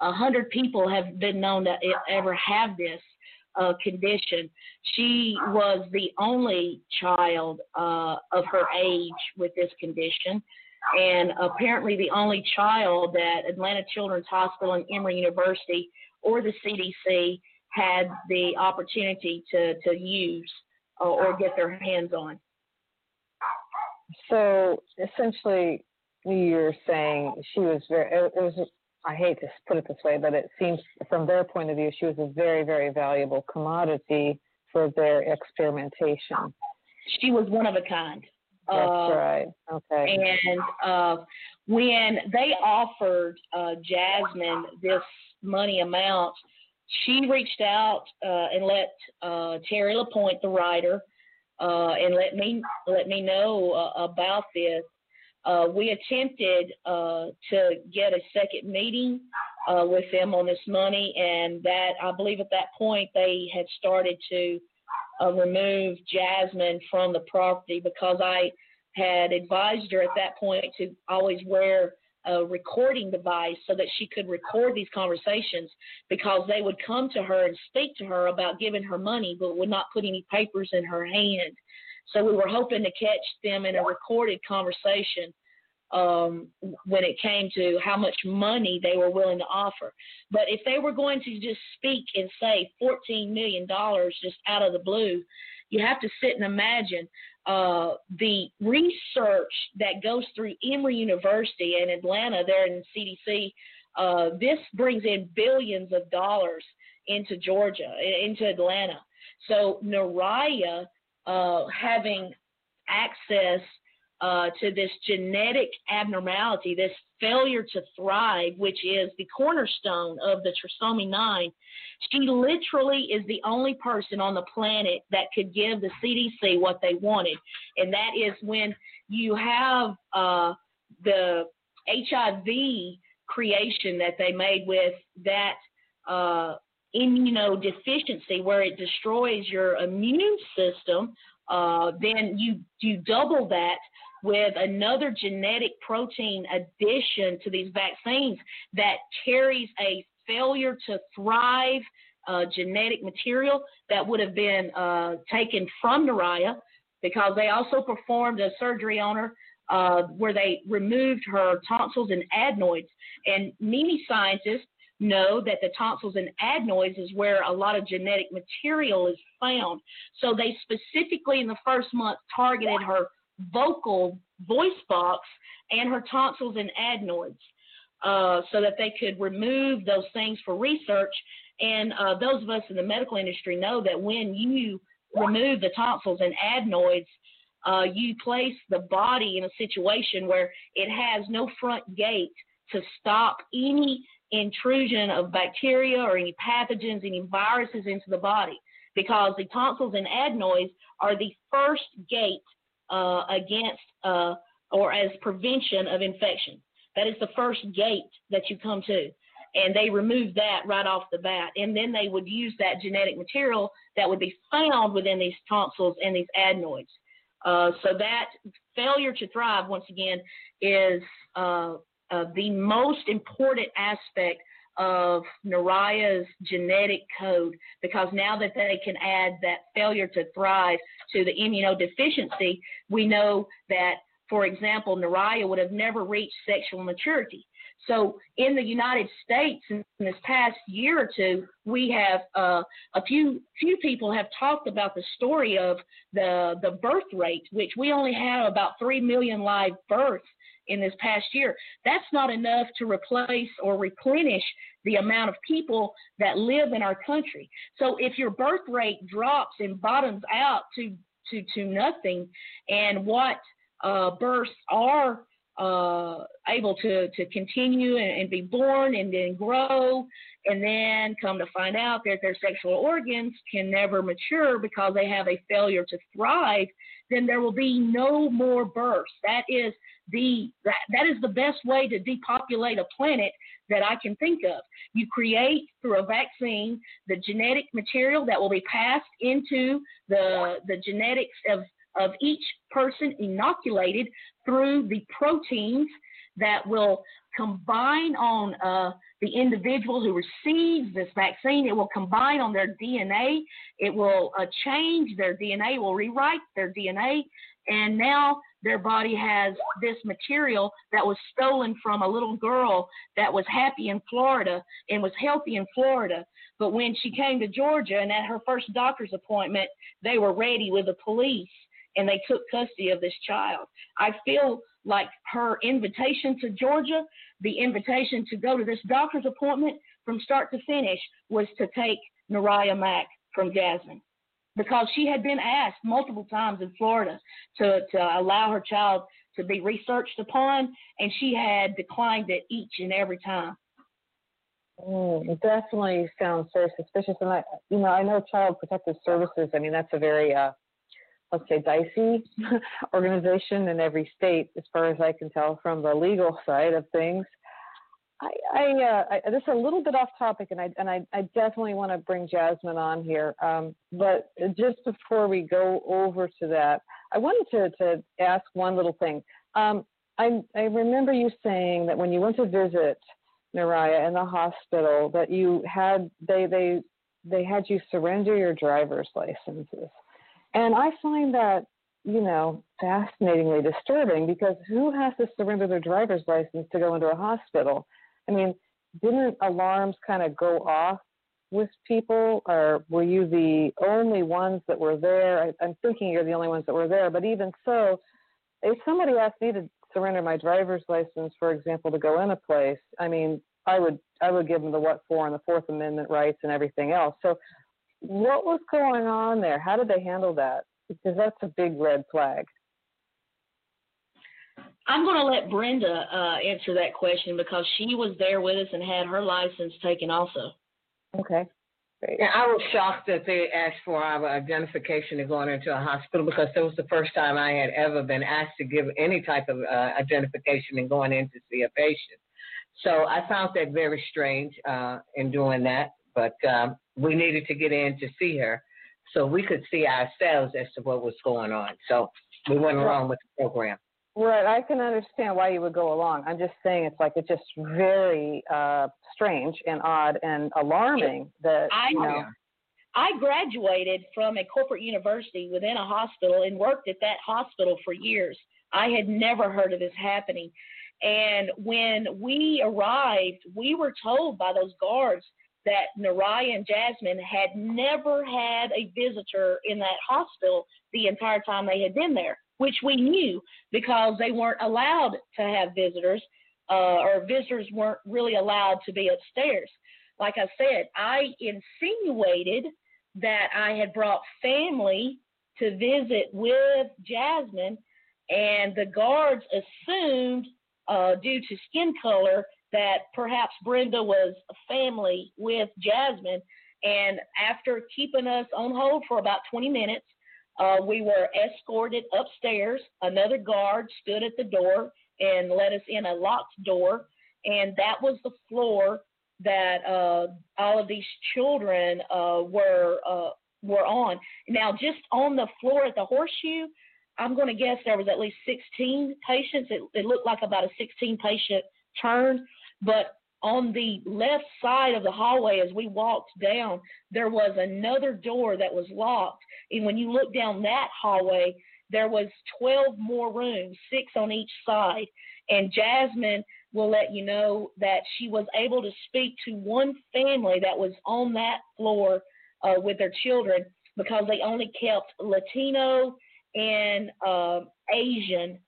uh, hundred people have been known to ever have this. uh, condition. She was the only child uh, of her age with this condition, and apparently the only child that Atlanta Children's Hospital and Emory University or the CDC had the opportunity to, to use uh, or get their hands on. So essentially, you're saying she was very, it was, I hate to put it this way, but it seems from their point of view, she was a very, very valuable commodity for their experimentation. She was one of a kind. That's uh, right. Okay. And uh, when they offered uh, Jasmine this money amount, she reached out uh, and let uh, Terri LaPoint, the writer, uh, and let me let me know uh, about this. Uh, we attempted uh, to get a second meeting with them on this money, and that I believe at that point they had started to remove Jasmine from the property because I had advised her at that point to always wear a recording device so that she could record these conversations because they would come to her and speak to her about giving her money but would not put any papers in her hand. So we were hoping to catch them in a recorded conversation um, when it came to how much money they were willing to offer. But if they were going to just speak and say $14 million just out of the blue, you have to sit and imagine uh, the research that goes through Emory University in Atlanta, there in CDC, uh, this brings in billions of dollars into Georgia, into Atlanta. So Naraya uh, having access uh, to this genetic abnormality, this failure to thrive, which is the cornerstone of the trisomy 9, she literally is the only person on the planet that could give the CDC what they wanted. And that is when you have uh, the HIV creation that they made with that uh, immunodeficiency, where it destroys your immune system. Uh, then you you double that with another genetic protein addition to these vaccines that carries a failure to thrive uh, genetic material that would have been uh, taken from Naraya because they also performed a surgery on her uh, where they removed her tonsils and adenoids. And many scientists know that the tonsils and adenoids is where a lot of genetic material is found. So they specifically in the first month targeted her vocal voice box and her tonsils and adenoids uh, so that they could remove those things for research. And uh, those of us in the medical industry know that when you remove the tonsils and adenoids, uh, you place the body in a situation where it has no front gate to stop any intrusion of bacteria or any pathogens, any viruses into the body, because the tonsils and adenoids are the first gate uh, against uh, or as prevention of infection. That is the first gate that you come to. And they remove that right off the bat. And then they would use that genetic material that would be found within these tonsils and these adenoids. Uh, so that failure to thrive, once again, is uh, the most important aspect of Naraya's genetic code because now that they can add that failure to thrive to the immunodeficiency, we know that, for example, Naraya would have never reached sexual maturity. So in the United States, in this past year or two, we have uh, a few few people have talked about the story of the the birth rate, which we only have about three million live births in this past year. That's not enough to replace or replenish the amount of people that live in our country. So if your birth rate drops and bottoms out to to to nothing, and what uh, births are uh, able to to continue and, and, be born and then grow, and then come to find out that their sexual organs can never mature because they have a failure to thrive, then there will be no more births. That is the that, that is the best way to depopulate a planet that I can think of. You create through a vaccine the genetic material that will be passed into the the genetics of of each person inoculated through the proteins that will combine on uh, the individual who receives this vaccine. It will combine on their DNA. It will uh, change their DNA, will rewrite their DNA. And now their body has this material that was stolen from a little girl that was happy in Florida and was healthy in Florida. But when she came to Georgia and at her first doctor's appointment, they were ready with the police and they took custody of this child. I feel like her invitation to Georgia, the invitation to go to this doctor's appointment from start to finish was to take Nariah Mack from Jasmine because she had been asked multiple times in Florida to, to allow her child to be researched upon, and she had declined it each and every time. Mm, it definitely sounds very suspicious, and I, you know, I know Child Protective Services. I mean, that's a very uh, let's say, dicey organization in every state, as far as I can tell from the legal side of things. I, I, uh, I this is a little bit off topic, and I and I, I definitely want to bring Jasmine on here. Um, but just before we go over to that, I wanted to to ask one little thing. Um, I I remember you saying that when you went to visit Nariah in the hospital, that you had they they they had you surrender your driver's licenses. And I find that, you know, fascinatingly disturbing because who has to surrender their driver's license to go into a hospital? I mean, didn't alarms kind of go off with people, or were you the only ones that were there? I, I'm thinking you're the only ones that were there, but even so, if somebody asked me to surrender my driver's license, for example, to go in a place, I mean, I would I would give them the what for and the Fourth Amendment rights and everything else. So what was going on there? How did they handle that? Because that's a big red flag. I'm going to let Brenda uh, answer that question because she was there with us and had her license taken also. Okay. Yeah, I was shocked that they asked for our identification to going into a hospital because that was the first time I had ever been asked to give any type of uh, identification in going in to see a patient. So I found that very strange uh, in doing that. But um, we needed to get in to see her so we could see ourselves as to what was going on. So we went along with the program. Right, I can understand why you would go along. I'm just saying it's like it's just very uh, strange and odd and alarming that I, you know. I graduated from a corporate university within a hospital and worked at that hospital for years. I had never heard of this happening. And when we arrived, we were told by those guards that Nariah and Jasmine had never had a visitor in that hospital the entire time they had been there, which we knew because they weren't allowed to have visitors, uh, or visitors weren't really allowed to be upstairs. Like I said, I insinuated that I had brought family to visit with Jasmine, and the guards assumed, uh, due to skin color, that perhaps Brenda was family with Jasmine. And after keeping us on hold for about 20 minutes, uh, we were escorted upstairs. Another guard stood at the door and let us in a locked door. And that was the floor that uh, all of these children uh, were uh, were on. Now, just on the floor at the horseshoe, I'm going to guess there was at least 16 patients. It, it looked like about a 16 patient turn. But on the left side of the hallway, as we walked down, there was another door that was locked. And when you look down that hallway, there was 12 more rooms, six on each side. And Jasmine will let you know that she was able to speak to one family that was on that floor uh, with their children because they only kept Latino and uh, Asian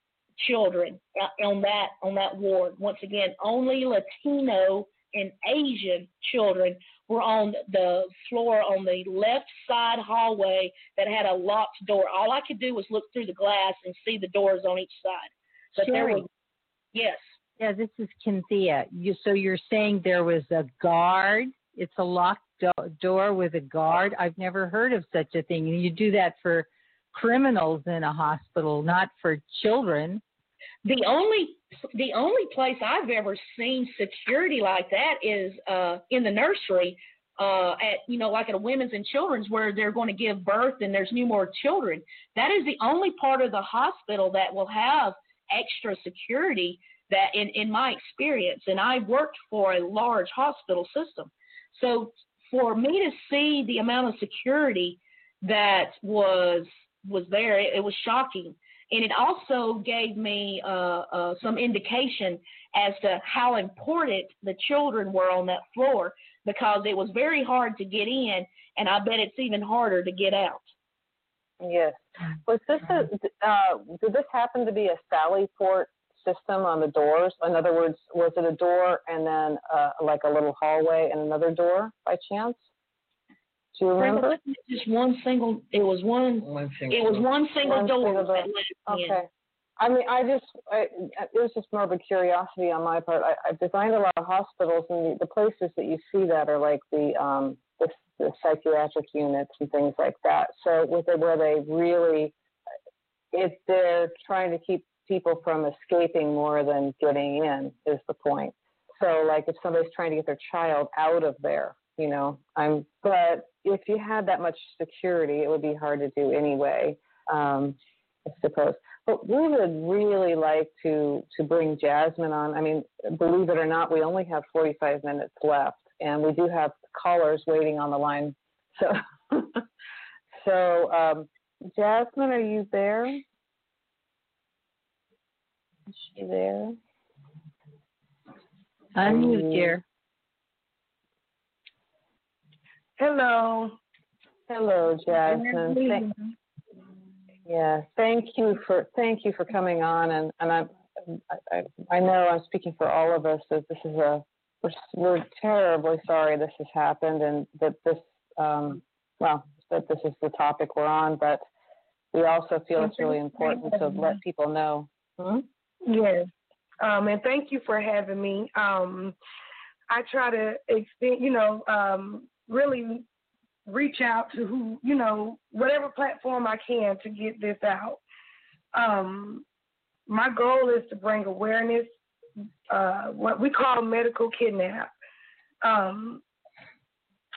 children uh, on that on that ward. Once again, only Latino and Asian children were on the floor on the left side hallway that had a locked door. All I could do was look through the glass and see the doors on each side. But sure. there was yes. Yeah, this is Cynthia. You so you're saying there was a guard? It's a locked do- door with a guard. I've never heard of such a thing. You do that for criminals in a hospital, not for children. The only the only place I've ever seen security like that is uh, in the nursery uh, at you know like at a women's and children's where they're going to give birth and there's new more children. That is the only part of the hospital that will have extra security that in in my experience and I worked for a large hospital system. So for me to see the amount of security that was was there, it, it was shocking and it also gave me uh, uh, some indication as to how important the children were on that floor because it was very hard to get in, and I bet it's even harder to get out. Yes. Was this a, uh, did this happen to be a Sally port system on the doors? In other words, was it a door and then uh, like a little hallway and another door by chance? Do you remember? Just one single. It was one. One It was one single One door. single door. that led us in. Okay. I mean, I just, I, it was just more of a curiosity on my part. I, I've designed a lot of hospitals, and the, the places that you see that are like the, um, the, the psychiatric units and things like that. So with it, where they really, if they're trying to keep people from escaping more than getting in, is the point. So like if somebody's trying to get their child out of there, you know, I'm, but if you had that much security, it would be hard to do anyway. Um, I suppose. But we would really like to to bring Jasmine on. I mean, believe it or not, we only have 45 minutes left, and we do have callers waiting on the line. So, so um, Jasmine, are you there? Is she there? Unmute, dear. Hello. Hello, Jasmine. Thank, yeah, thank you for thank you for coming on, and and I, I I know I'm speaking for all of us that this is a we're, we're terribly sorry this has happened, and that this um well that this is the topic we're on, but we also feel it's really important to let people know. Hmm? Yes. Um, and thank you for having me. Um, I try to extend, you know, um, really reach out to who, you know, whatever platform I can to get this out. Um, my goal is to bring awareness, uh, what we call medical kidnap. Um,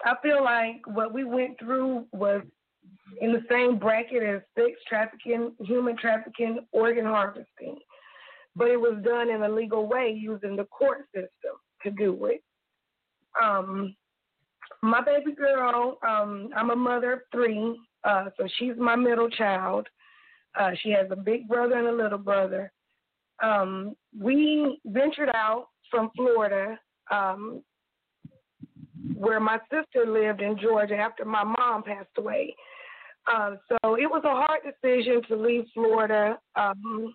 I feel like what we went through was in the same bracket as sex trafficking, human trafficking, organ harvesting, but it was done in a legal way using the court system to do it. Um, my baby girl, um, I'm a mother of three, uh, so she's my middle child. Uh, she has a big brother and a little brother. Um, we ventured out from Florida, um, where my sister lived in Georgia after my mom passed away. Um, so it was a hard decision to leave Florida, um,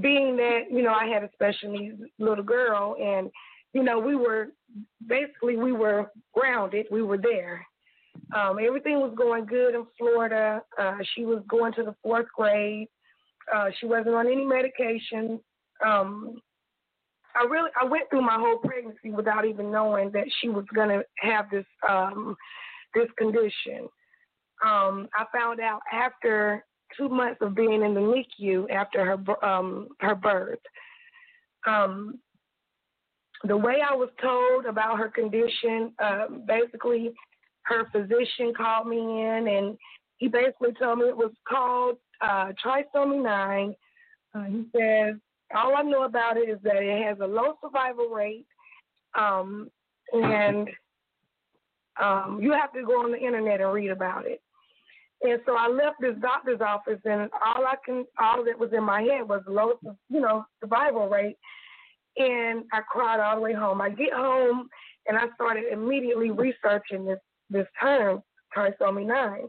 being that you know I had a special needs little girl, and you know we were basically we were grounded. We were there. Um, everything was going good in Florida. Uh, she was going to the fourth grade. Uh, she wasn't on any medication. Um, I really I went through my whole pregnancy without even knowing that she was gonna have this um, this condition. Um, I found out after two months of being in the NICU after her um, her birth. Um, the way I was told about her condition, uh, basically, her physician called me in and he basically told me it was called uh, trisomy 9. Uh, he says, all I know about it is that it has a low survival rate um, and um, you have to go on the internet and read about it. And so I left this doctor's office, and all I can, all that was in my head was low, you know, survival rate and I cried all the way home. I get home and I started immediately researching this this term, trisomy nine,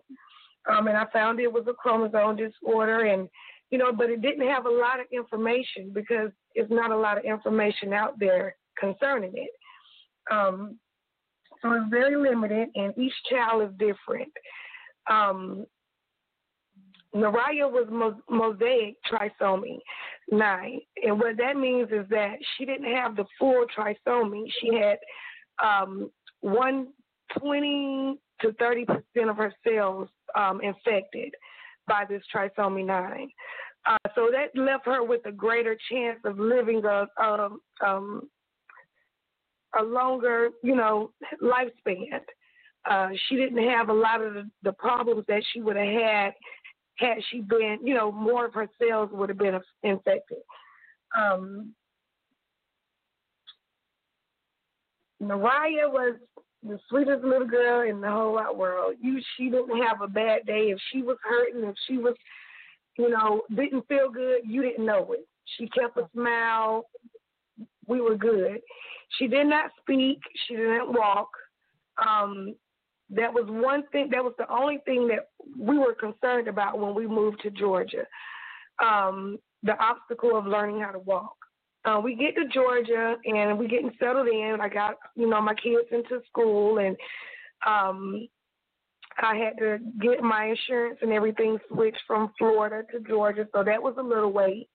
um, and I found it was a chromosome disorder, and you know, but it didn't have a lot of information because it's not a lot of information out there concerning it. Um, so it's very limited, and each child is different. Um, Naraya was mo- mosaic trisomy 9. And what that means is that she didn't have the full trisomy. She had um, 120 to 30% of her cells um, infected by this trisomy 9. Uh, so that left her with a greater chance of living a, a, um, a longer, you know, lifespan. Uh, she didn't have a lot of the, the problems that she would have had had she been, you know, more of her cells would have been infected. Um, Mariah was the sweetest little girl in the whole wide world. You, she didn't have a bad day. If she was hurting, if she was, you know, didn't feel good, you didn't know it. She kept a smile. We were good. She did not speak. She didn't walk. Um, that was one thing. That was the only thing that we were concerned about when we moved to Georgia. Um, the obstacle of learning how to walk. Uh, we get to Georgia and we're getting settled in. I got you know my kids into school and um, I had to get my insurance and everything switched from Florida to Georgia, so that was a little wait.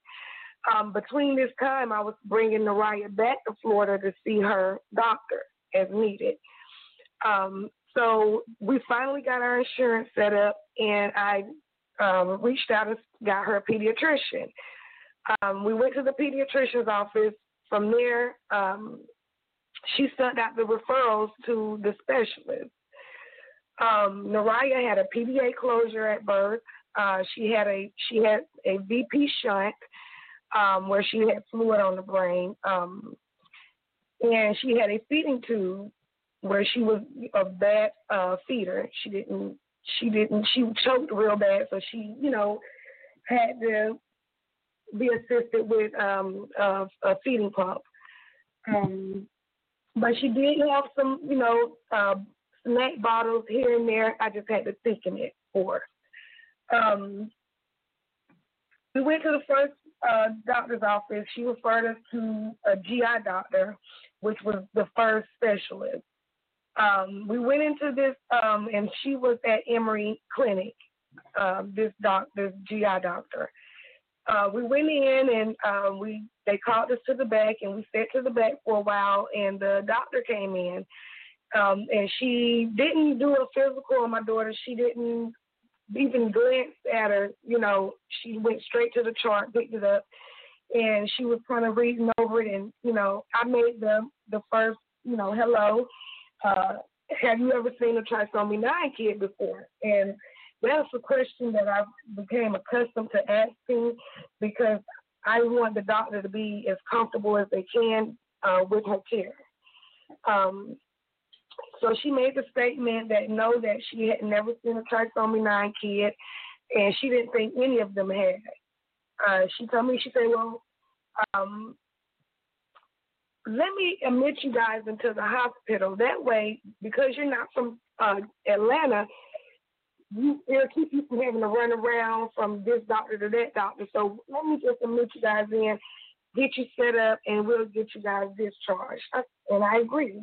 Um, between this time, I was bringing Naraya back to Florida to see her doctor as needed. Um, so we finally got our insurance set up, and I um, reached out and got her a pediatrician. Um, we went to the pediatrician's office. From there, um, she sent out the referrals to the specialist. Um, Naraya had a PDA closure at birth. Uh, she had a she had a VP shunt um, where she had fluid on the brain, um, and she had a feeding tube where she was a bad uh, feeder. She didn't she didn't she choked real bad, so she you know had to be assisted with um, a, a feeding pump. Um, but she did have some, you know, uh, snack bottles here and there. I just had to thicken it for. Um, we went to the first uh, doctor's office. She referred us to a GI doctor, which was the first specialist. Um, we went into this, um, and she was at Emory Clinic. Uh, this doc, this GI doctor, uh, we went in and uh, we they called us to the back and we sat to the back for a while and the doctor came in um, and she didn't do a physical on my daughter. She didn't even glance at her. You know, she went straight to the chart, picked it up, and she was kind of reading over it. And you know, I made the the first, you know, hello. Uh, have you ever seen a trisomy nine kid before? And that's a question that I became accustomed to asking because I want the doctor to be as comfortable as they can uh, with her care. Um, so she made the statement that no, that she had never seen a trisomy 9 kid, and she didn't think any of them had. Uh, she told me, she said, well, um, let me admit you guys into the hospital. That way, because you're not from uh, Atlanta, you it'll keep you from having to run around from this doctor to that doctor. So let me just admit you guys in, get you set up, and we'll get you guys discharged. And I agree.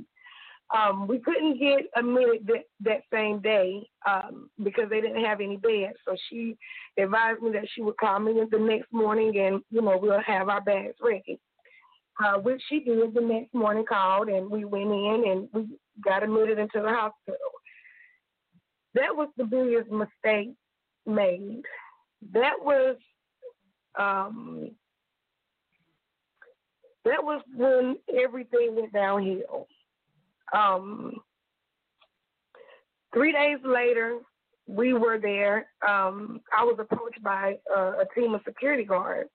Um, we couldn't get admitted that, that same day um, because they didn't have any beds. So she advised me that she would call me the next morning, and you know we'll have our bags ready. Uh, which she did the next morning. Called and we went in and we got admitted into the hospital. That was the biggest mistake made. That was um, that was when everything went downhill. Um, three days later, we were there. Um, I was approached by a team of security guards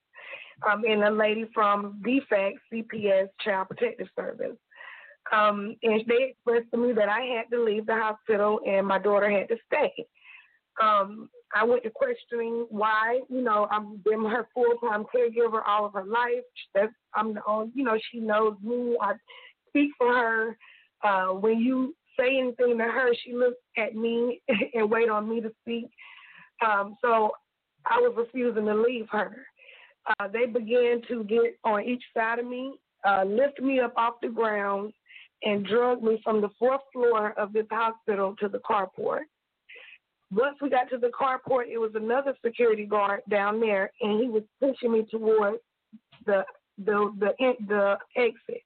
um, and a lady from DFACS CPS Child Protective Service. Um, and they expressed to me that I had to leave the hospital and my daughter had to stay. Um, I went to questioning why, you know, I've been her full time caregiver all of her life. That's I'm the only, you know, she knows me. I speak for her. Uh, when you say anything to her, she looks at me and wait on me to speak. Um, so I was refusing to leave her. Uh, they began to get on each side of me, uh, lift me up off the ground, and drug me from the fourth floor of this hospital to the carport. Once we got to the carport, it was another security guard down there, and he was pushing me towards the the the the exit.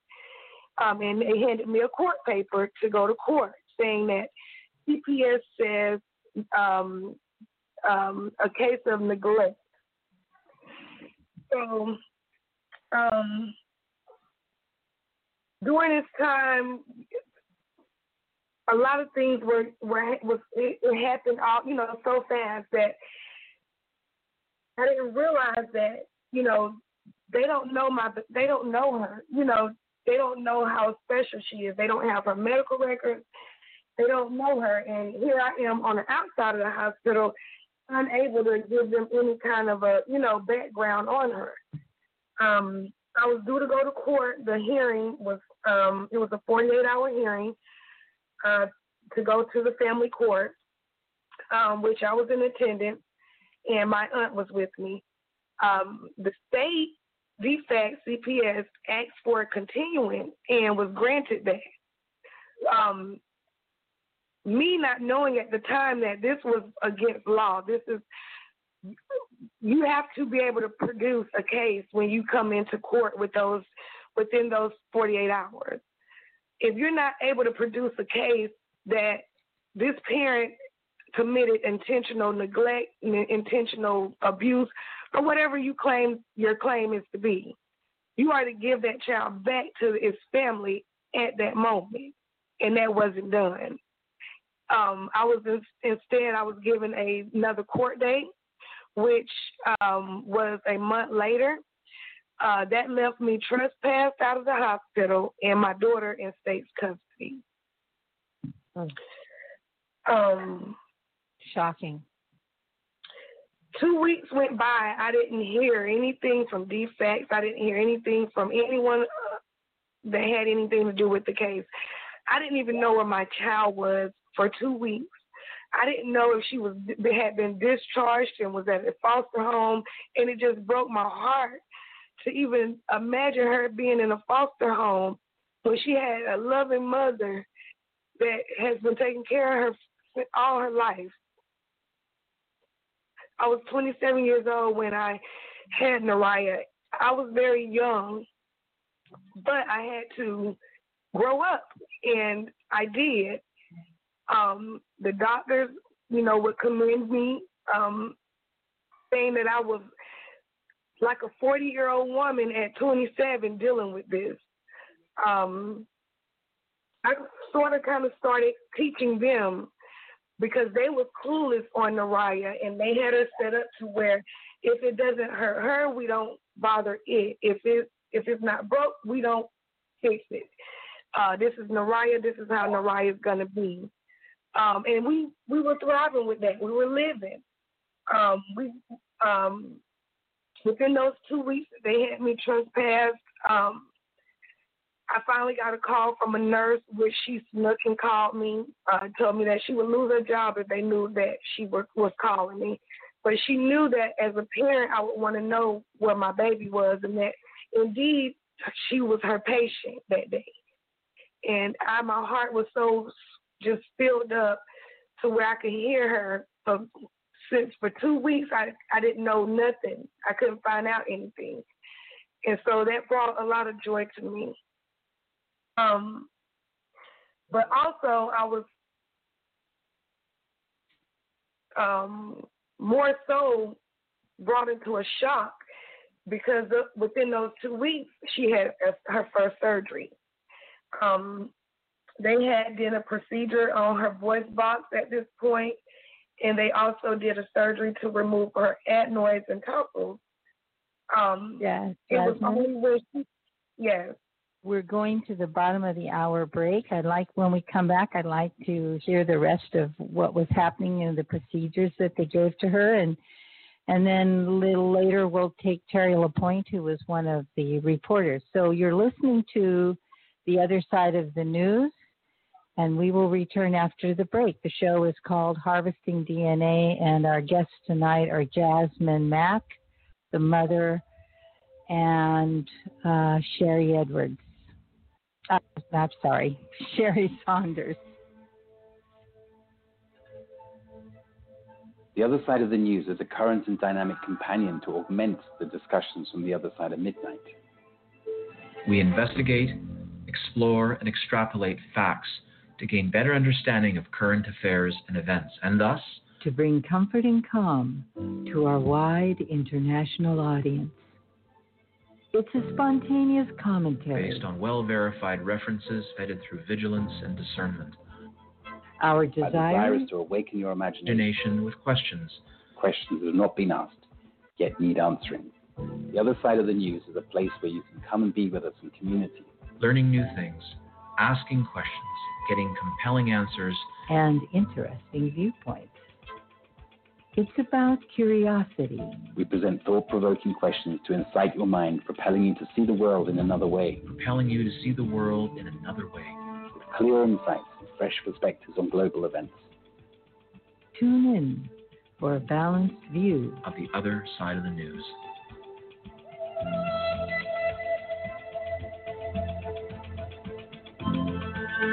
Um, and they handed me a court paper to go to court, saying that CPS says um, um, a case of neglect. So um, during this time, a lot of things were were was it, it happened all you know so fast that I didn't realize that you know they don't know my they don't know her you know they don't know how special she is. They don't have her medical records. They don't know her. And here I am on the outside of the hospital unable to give them any kind of a you know background on her um I was due to go to court the hearing was um it was a 48 hour hearing uh, to go to the family court, um, which I was in attendance, and my aunt was with me. Um, the state DFACS CPS asked for a continuance and was granted that. Um, me not knowing at the time that this was against law, this is you have to be able to produce a case when you come into court with those within those 48 hours if you're not able to produce a case that this parent committed intentional neglect, intentional abuse, or whatever you claim your claim is to be, you are to give that child back to its family at that moment, and that wasn't done. Um, I was in, instead I was given a, another court date, which um, was a month later, uh, that left me trespassed out of the hospital and my daughter in state's custody. Um, Shocking. Two weeks went by. I didn't hear anything from DFACS. I didn't hear anything from anyone uh, that had anything to do with the case. I didn't even know where my child was for two weeks. I didn't know if she was had been discharged and was at a foster home, and it just broke my heart to even imagine her being in a foster home when she had a loving mother that has been taking care of her all her life. I was 27 years old when I had Naraya. I was very young, but I had to grow up, and I did. Um, the doctors, you know, would commend me, um, saying that I was like a 40 year old woman at 27 dealing with this. Um, I sort of kind of started teaching them because they were clueless on Naraya and they had us set up to where if it doesn't hurt her, we don't bother it. If it if it's not broke, we don't fix it. Uh, this is Naraya. This is how Naraya is gonna be. Um, and we we were thriving with that. We were living. Um, we um, within those two weeks they had me trespassed, um, I finally got a call from a nurse which she snuck and called me, uh, told me that she would lose her job if they knew that she was, was calling me. But she knew that as a parent, I would want to know where my baby was, and that indeed she was her patient that day. And I, my heart was so just filled up to where I could hear her since for two weeks I I didn't know nothing. I couldn't find out anything, and so that brought a lot of joy to me. Um, but also I was um more so brought into a shock because within those two weeks she had her first surgery. Um, they had done a procedure on her voice box at this point and they also did a surgery to remove her adenoids and tonsils. Um, yes, it was only where she, yes. We're going to the bottom of the hour break. I'd like, when we come back, I'd like to hear the rest of what was happening and the procedures that they gave to her, and and then a little later we'll take Terri LaPoint, who was one of the reporters. So you're listening to the other side of the news and we will return after the break. The show is called Harvesting DNA, and our guests tonight are Jasmine Mack, the mother, and uh, Sherrie Edwards. Uh, I'm sorry, Sherrie Saunders. The Other Side of the News is a current and dynamic companion to augment the discussions from the other side of midnight. We investigate, explore, and extrapolate facts to gain better understanding of current affairs and events, and thus to bring comfort and calm to our wide international audience. It's a spontaneous commentary based on well verified references vetted through vigilance and discernment. Our Our desire, desire is to awaken your imagination. Imagination with questions. Questions that have not been asked, yet need answering. The other side of the news is a place where you can come and be with us in community. learning new things, asking questions, getting compelling answers, and interesting viewpoints. It's about curiosity. We present thought provoking questions to incite your mind, propelling you to see the world in another way, propelling you to see the world in another way. with clear insights and fresh perspectives on global events. Tune in for a balanced view of the other side of the news. And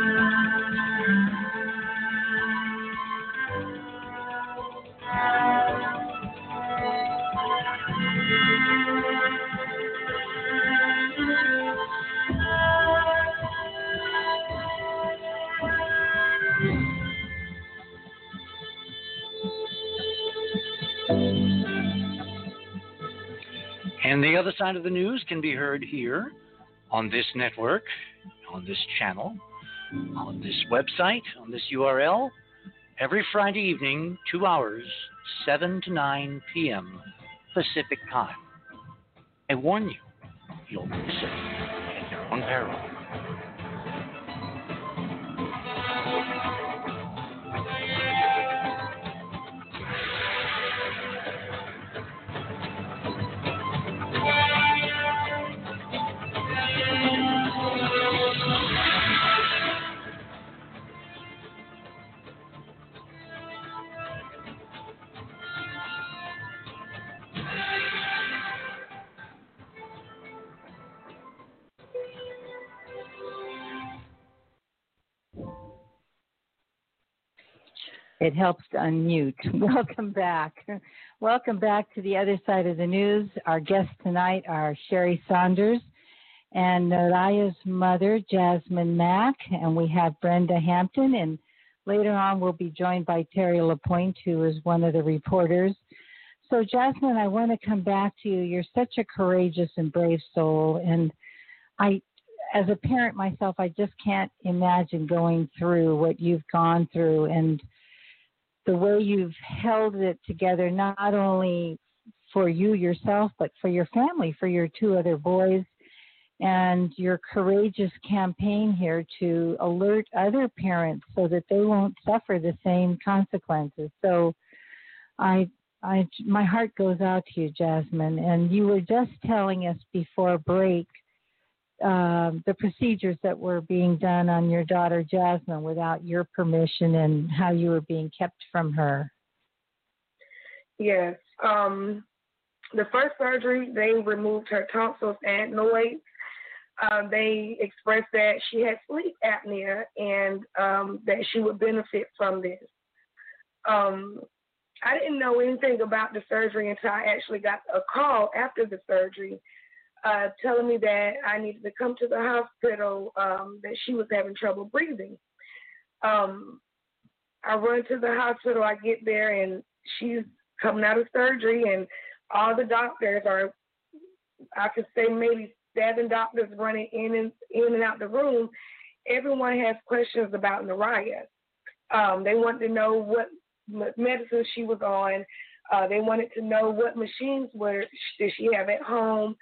the other side of the news can be heard here on this network, on this channel, on this website, on this URL, every Friday evening, two hours, 7 to 9 p.m. Pacific time. I warn you, you'll miss it at your own peril. It helps to unmute. Welcome back. Welcome back to the other side of the news. Our guests tonight are Sherrie Saunders and Naraya's mother, Jasmine Mack, and we have Brenda Hampton. And later on, we'll be joined by Terri LaPoint, who is one of the reporters. So, Jasmine, I want to come back to you. You're such a courageous and brave soul, and I as a parent myself, I just can't imagine going through what you've gone through and the way you've held it together, not only for you yourself, but for your family, for your two other boys, and your courageous campaign here to alert other parents so that they won't suffer the same consequences. So, I, I, my heart goes out to you, Jasmine. And you were just telling us before break um, the procedures that were being done on your daughter Jasmine without your permission and how you were being kept from her. Yes. Um, the first surgery, they removed her tonsils and adenoids. Uh, they expressed that she had sleep apnea and um, that she would benefit from this. Um, I didn't know anything about the surgery until I actually got a call after the surgery uh, telling me that I needed to come to the hospital, um, that she was having trouble breathing. Um, I run to the hospital, I get there, and she's coming out of surgery, and all the doctors are, I could say maybe seven doctors running in and in and out the room. Everyone has questions about Naraya. Um, they wanted to know what medicine she was on. Uh, they wanted to know what machines were did she have at home.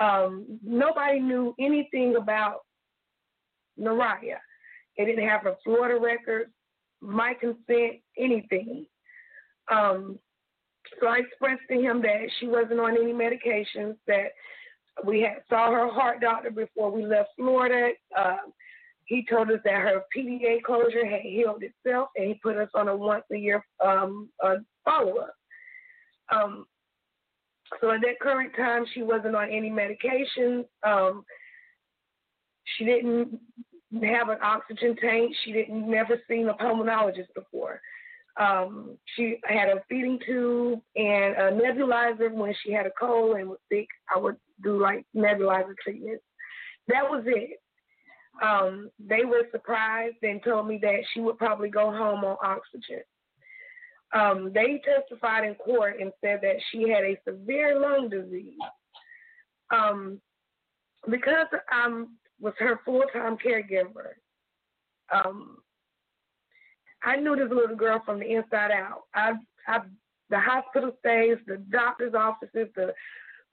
Um, nobody knew anything about Naraya. They didn't have a Florida record, my consent, anything. Um, so I expressed to him that she wasn't on any medications, that we had saw her heart doctor before we left Florida. Uh, he told us that her PDA closure had healed itself, and he put us on a once a year um, follow up. Um, so at that current time, she wasn't on any medication. Um, she didn't have an oxygen tank. She didn't never seen a pulmonologist before. Um, she had a feeding tube and a nebulizer when she had a cold and was sick. I would do like nebulizer treatments. That was it. Um, they were surprised and told me that she would probably go home on oxygen. Um, they testified in court and said that she had a severe lung disease. Um, because I was her full time caregiver, um, I knew this little girl from the inside out. I, I, the hospital stays, the doctor's offices, the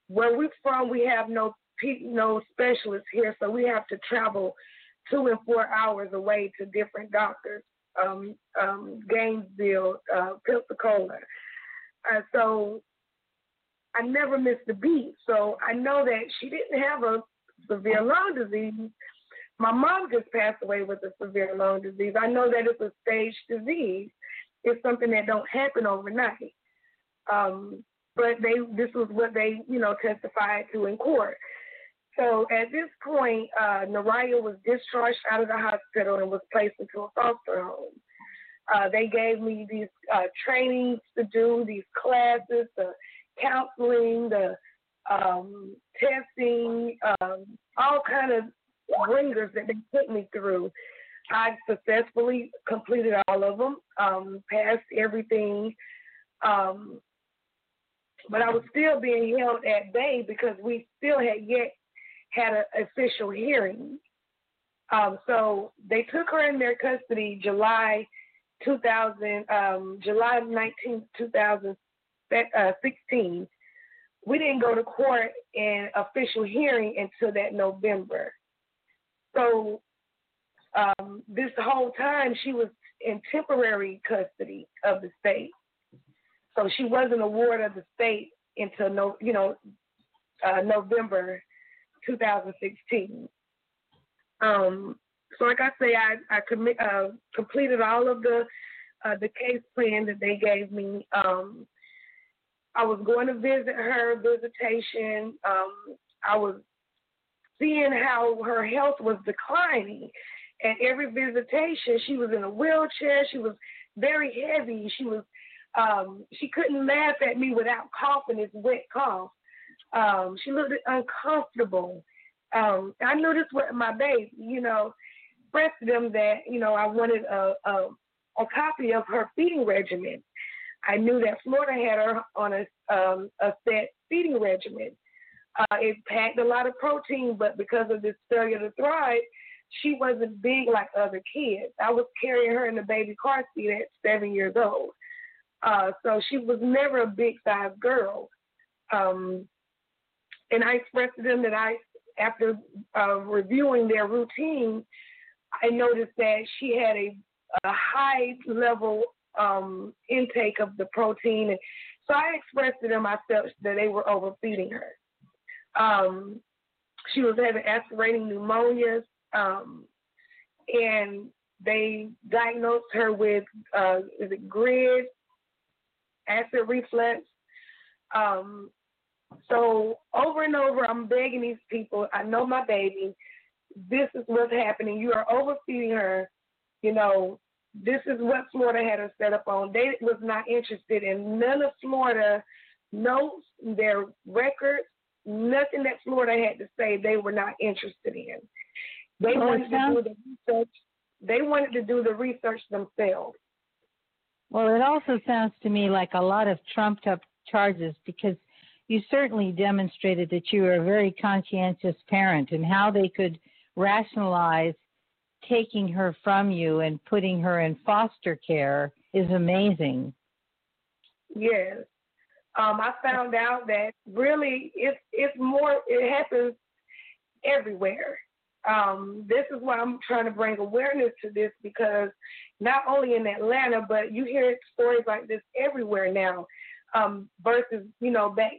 where we're from, we have no no specialists here, so we have to travel two and four hours away to different doctors. Um, um, Gainesville, uh, Pensacola. Uh, so I never missed a beat. So I know that she didn't have a severe lung disease. My mom just passed away with a severe lung disease. I know that it's a stage disease. It's something that don't happen overnight. Um, but they this was what they you know testified to in court. So at this point, uh, Naraya was discharged out of the hospital and was placed into a foster home. Uh, they gave me these uh, trainings to do, these classes, the counseling, the um, testing, um, all kind of ringers that they put me through. I successfully completed all of them, um, passed everything, um, but I was still being held at bay because we still had yet had an official hearing. Um, so they took her in their custody July 2000, um, July 19, 2016. We didn't go to court and official hearing until that November. So um, this whole time she was in temporary custody of the state. So she wasn't a ward of the state until no, you know, uh, November 2016. Um, so, like I say, I I commi- uh, completed all of the uh, the case plan that they gave me. Um, I was going to visit her visitation. Um, I was seeing how her health was declining. And every visitation, she was in a wheelchair. She was very heavy. She was um, she couldn't laugh at me without coughing this wet cough. Um, she looked uncomfortable. Um, I this was my baby, you know, expressed to them that, you know, I wanted a, a, a copy of her feeding regimen. I knew that Florida had her on a, um, a set feeding regimen. Uh, it packed a lot of protein, but because of this failure to thrive, she wasn't big like other kids. I was carrying her in the baby car seat at seven years old. Uh, so she was never a big size girl. Um, and I expressed to them that I, after uh, reviewing their routine, I noticed that she had a, a high level um, intake of the protein. And so I expressed to them I felt that they were overfeeding her. Um, she was having aspirating pneumonias, um, and they diagnosed her with uh, is it GERD, acid reflux. Um, so over and over, I'm begging these people. I know my baby. This is what's happening. You are overfeeding her. You know, this is what Florida had her set up on. They was not interested in none of Florida notes, their records, nothing that Florida had to say. They were not interested in. They wanted to do the research. They wanted to do the research themselves. Well, it also sounds to me like a lot of trumped up charges because you certainly demonstrated that you were a very conscientious parent and how they could rationalize taking her from you and putting her in foster care is amazing. Yes. Um, I found out that really it's it's more it happens everywhere. Um, this is why I'm trying to bring awareness to this because not only in Atlanta, but you hear stories like this everywhere now. Um, versus, you know, back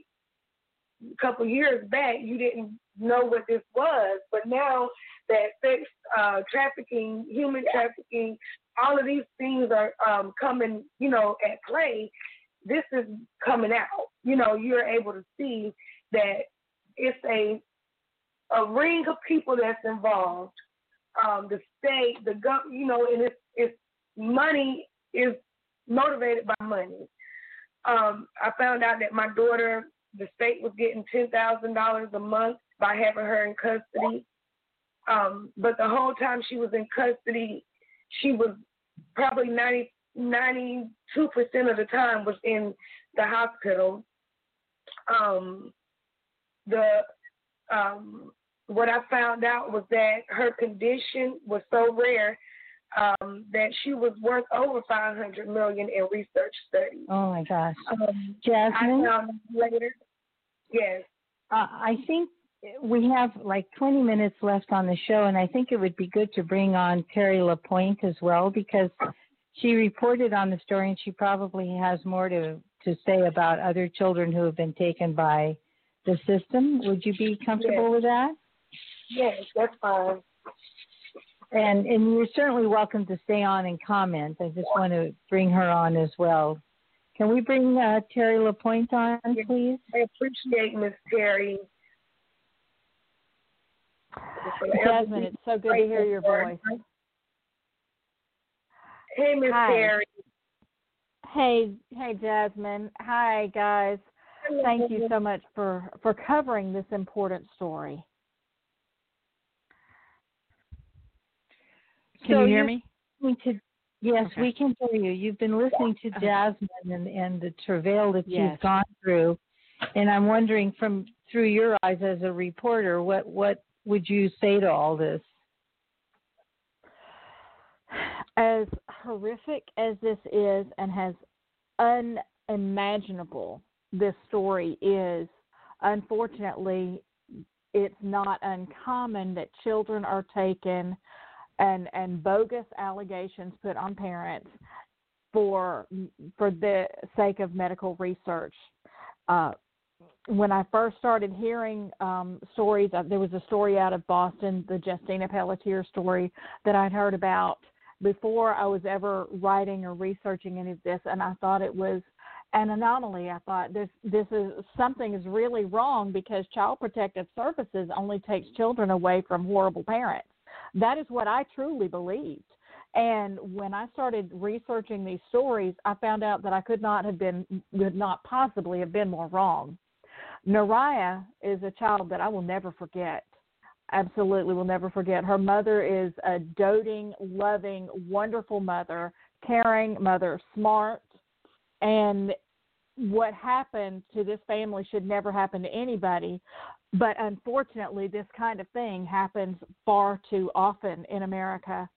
a couple years back, you didn't know what this was, but now that sex uh, trafficking, human trafficking, all of these things are um, coming, you know, at play. This is coming out. You know, you're able to see that it's a a ring of people that's involved. Um, the state, the government, you know, and it's it's money is motivated by money. Um, I found out that my daughter the state was getting ten thousand dollars a month by having her in custody. Um, but the whole time she was in custody, she was probably 92 percent of the time was in the hospital. Um, the um, what I found out was that her condition was so rare um, that she was worth over 500 million in research studies. Oh my gosh, um, Jasmine. I found later. Yes. Uh, I think we have like 20 minutes left on the show, and I think it would be good to bring on Terri LaPoint as well because she reported on the story, and she probably has more to to say about other children who have been taken by the system. Would you be comfortable yes. with that? Yes, that's fine. And and you're certainly welcome to stay on and comment. I just want to bring her on as well. Can we bring uh, Terri LaPoint on, please? I appreciate Miss Terri. Jasmine, it's so good to hear your voice. Hey, Miss Terri. Hey, hey, Jasmine. Hi, guys. Thank you so much for for covering this important story. Can so you hear me? To, yes, Okay. we can hear you. You've been listening to Jasmine and, and the travail that Yes. she's gone through, and I'm wondering from through your eyes as a reporter, what what would you say to all this? As horrific as this is, and as unimaginable this story is, unfortunately, it's not uncommon that children are taken and and bogus allegations put on parents for for the sake of medical research. Uh, when I first started hearing um, stories, uh, there was a story out of Boston, the Justina Pelletier story that I'd heard about before I was ever writing or researching any of this, and I thought it was an anomaly. I thought this this is something is really wrong because Child Protective Services only takes children away from horrible parents. That is what I truly believed. And when I started researching these stories, I found out that I could not have been, could not possibly have been more wrong. Nariah is a child that I will never forget. Absolutely will never forget. Her mother is a doting, loving, wonderful mother, caring mother, smart. And what happened to this family should never happen to anybody. But unfortunately, this kind of thing happens far too often in America.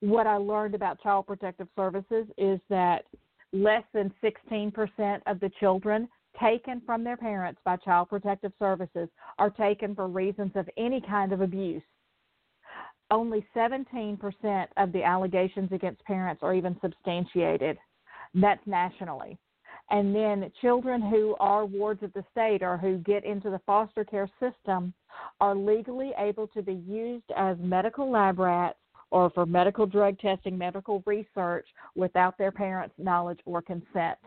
What I learned about Child Protective Services is that less than 16% of the children taken from their parents by Child Protective Services are taken for reasons of any kind of abuse. Only 17% of the allegations against parents are even substantiated. That's nationally. And then children who are wards of the state or who get into the foster care system are legally able to be used as medical lab rats or for medical drug testing, medical research without their parents' knowledge or consent.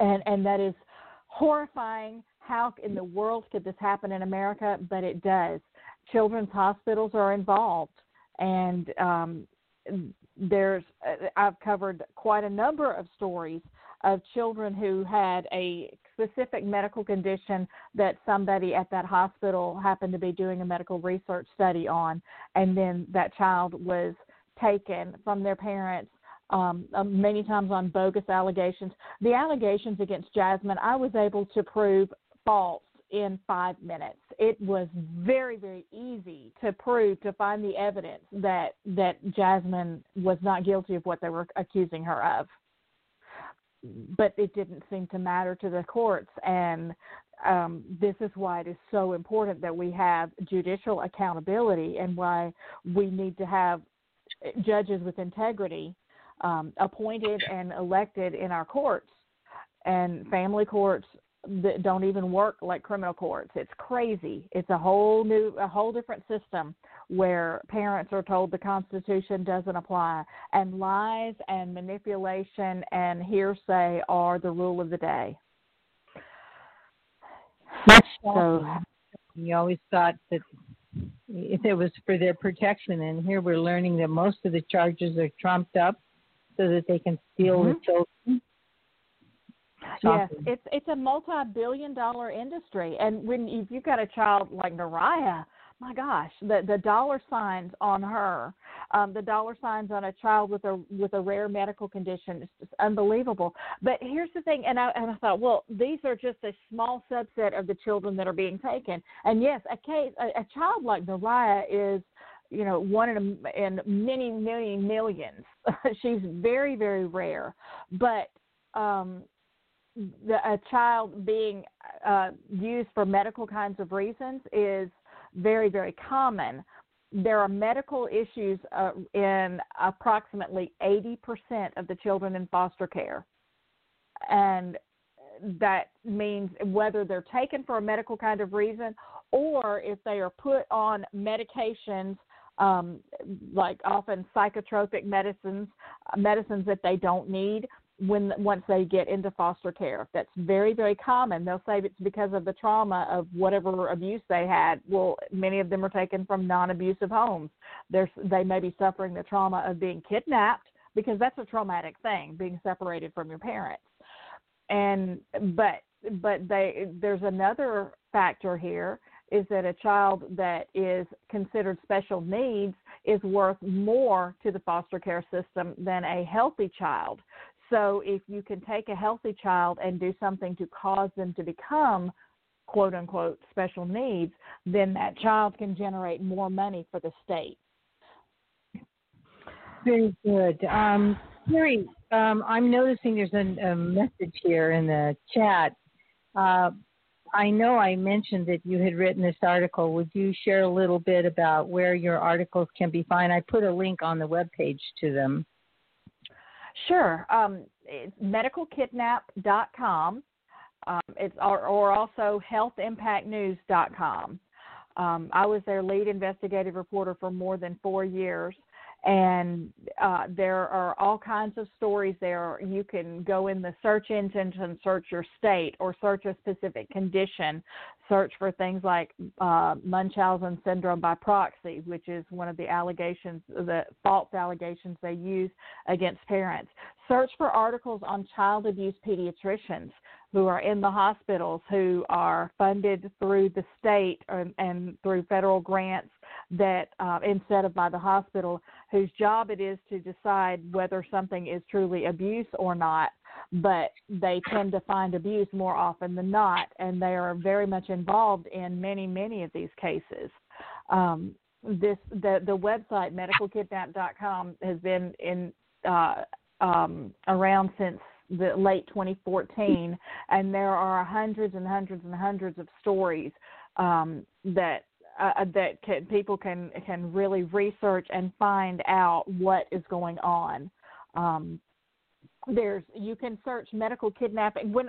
And and that is horrifying. How in the world could this happen in America? But it does. Children's hospitals are involved, and um, there's I've covered quite a number of stories of children who had a specific medical condition that somebody at that hospital happened to be doing a medical research study on, and then that child was taken from their parents. Um, many times on bogus allegations. The allegations against Jasmine, I was able to prove false in five minutes. It was very, very easy to prove to find the evidence that that Jasmine was not guilty of what they were accusing her of but it didn't seem to matter to the courts. And um, this is why it is so important that we have judicial accountability and why we need to have judges with integrity um, appointed and elected in our courts and family courts that don't even work like criminal courts. It's crazy. It's a whole new, a whole different system where parents are told the Constitution doesn't apply, and lies and manipulation and hearsay are the rule of the day. That's So- you always thought that if it was for their protection, and here we're learning that most of the charges are trumped up so that they can steal the Mhm. Children. Yes, it's it's a multi-billion-dollar industry, and when if you've got a child like Nariah, my gosh, the the dollar signs on her, um, the dollar signs on a child with a with a rare medical condition is just unbelievable. But here's the thing, and I and I thought, well, these are just a small subset of the children that are being taken. And yes, a case, a, a child like Mariah is you know one in a, in many many millions she's very very rare but um the, a child being uh, used for medical kinds of reasons is very, very common. There are medical issues uh, in approximately 80% of the children in foster care. And that means whether they're taken for a medical kind of reason or if they are put on medications um, like often psychotropic medicines, medicines that they don't need, when once they get into foster care. That's very very common. They'll say it's because of the trauma of whatever abuse they had. Well, many of them are taken from non-abusive homes. They're, they may be suffering the trauma of being kidnapped because that's a traumatic thing, being separated from your parents. And but but they there's another factor here is that a child that is considered special needs is worth more to the foster care system than a healthy child. So if you can take a healthy child and do something to cause them to become quote unquote special needs, then that child can generate more money for the state. Very good. Um, Terri, um, I'm noticing there's a, a, message here in the chat. Uh, I know I mentioned that you had written this article. Would you share a little bit about where your articles can be found? I put a link on the web page to them. Sure. Um, it's medicalkidnap.com. Um, it's or, or also healthimpactnews.com. Um, I was their lead investigative reporter for more than four years, and uh, there are all kinds of stories there. You can go in the search engine and search your state or search a specific condition. Search for things like uh, Munchausen syndrome by proxy, which is one of the allegations, the false allegations they use against parents. Search for articles on child abuse pediatricians who are in the hospitals who are funded through the state and, and through federal grants that uh, instead of by the hospital, whose job it is to decide whether something is truly abuse or not. But they tend to find abuse more often than not, and they are very much involved in many, many of these cases. Um, this the the website medicalkidnap.com has been in uh, um, around since the late 2014, and there are hundreds and hundreds and hundreds of stories um, that uh, uh, that can, people can can really research and find out what is going on. Um, there's you can search medical kidnapping when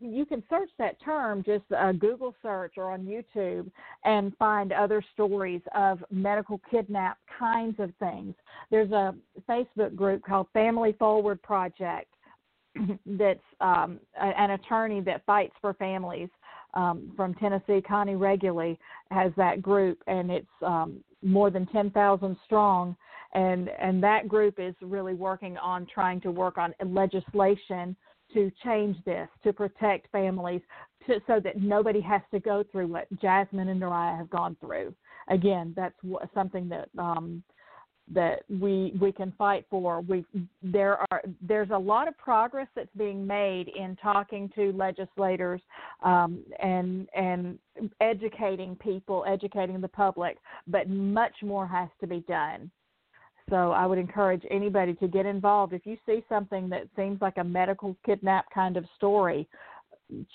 you can search that term just a Google search or on YouTube and find other stories of medical kidnap kinds of things. There's a Facebook group called Family Forward Project that's um, an attorney that fights for families um, from Tennessee, Connie Reguli, has that group, and it's um, more than 10,000 strong. And, and that group is really working on trying to work on legislation to change this, to protect families, to, so that nobody has to go through what Jasmine and Nariah have gone through. Again, that's something that um, that we we can fight for. We there are there's a lot of progress that's being made in talking to legislators um, and and educating people, educating the public, but much more has to be done. So I would encourage anybody to get involved. If you see something that seems like a medical kidnap kind of story,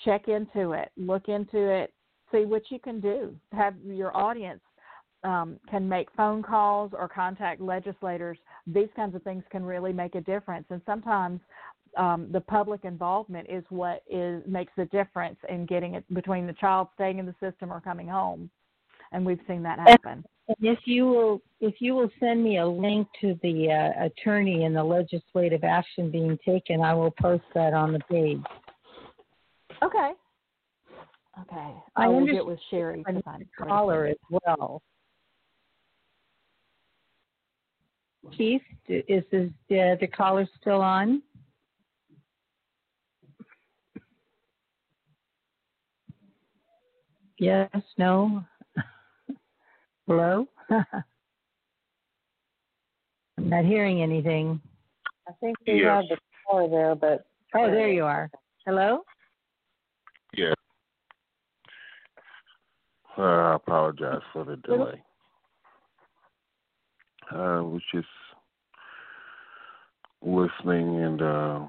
check into it, look into it, see what you can do. Have your audience um, can make phone calls or contact legislators, these kinds of things can really make a difference. And sometimes um, the public involvement is what is makes the difference in getting it between the child staying in the system or coming home. And we've seen that happen. And if you will, if you will send me a link to the uh, attorney and the legislative action being taken, I will post that on the page. Okay. Okay. I, I will get with Sherrie to find caller as well. Keith, is this, uh, the caller still on? Yes, no? Hello? I'm not hearing anything. I think we Yes. have the caller there, but Oh, there you are. Hello? Yeah. Uh, I apologize for the delay. I was just listening and uh,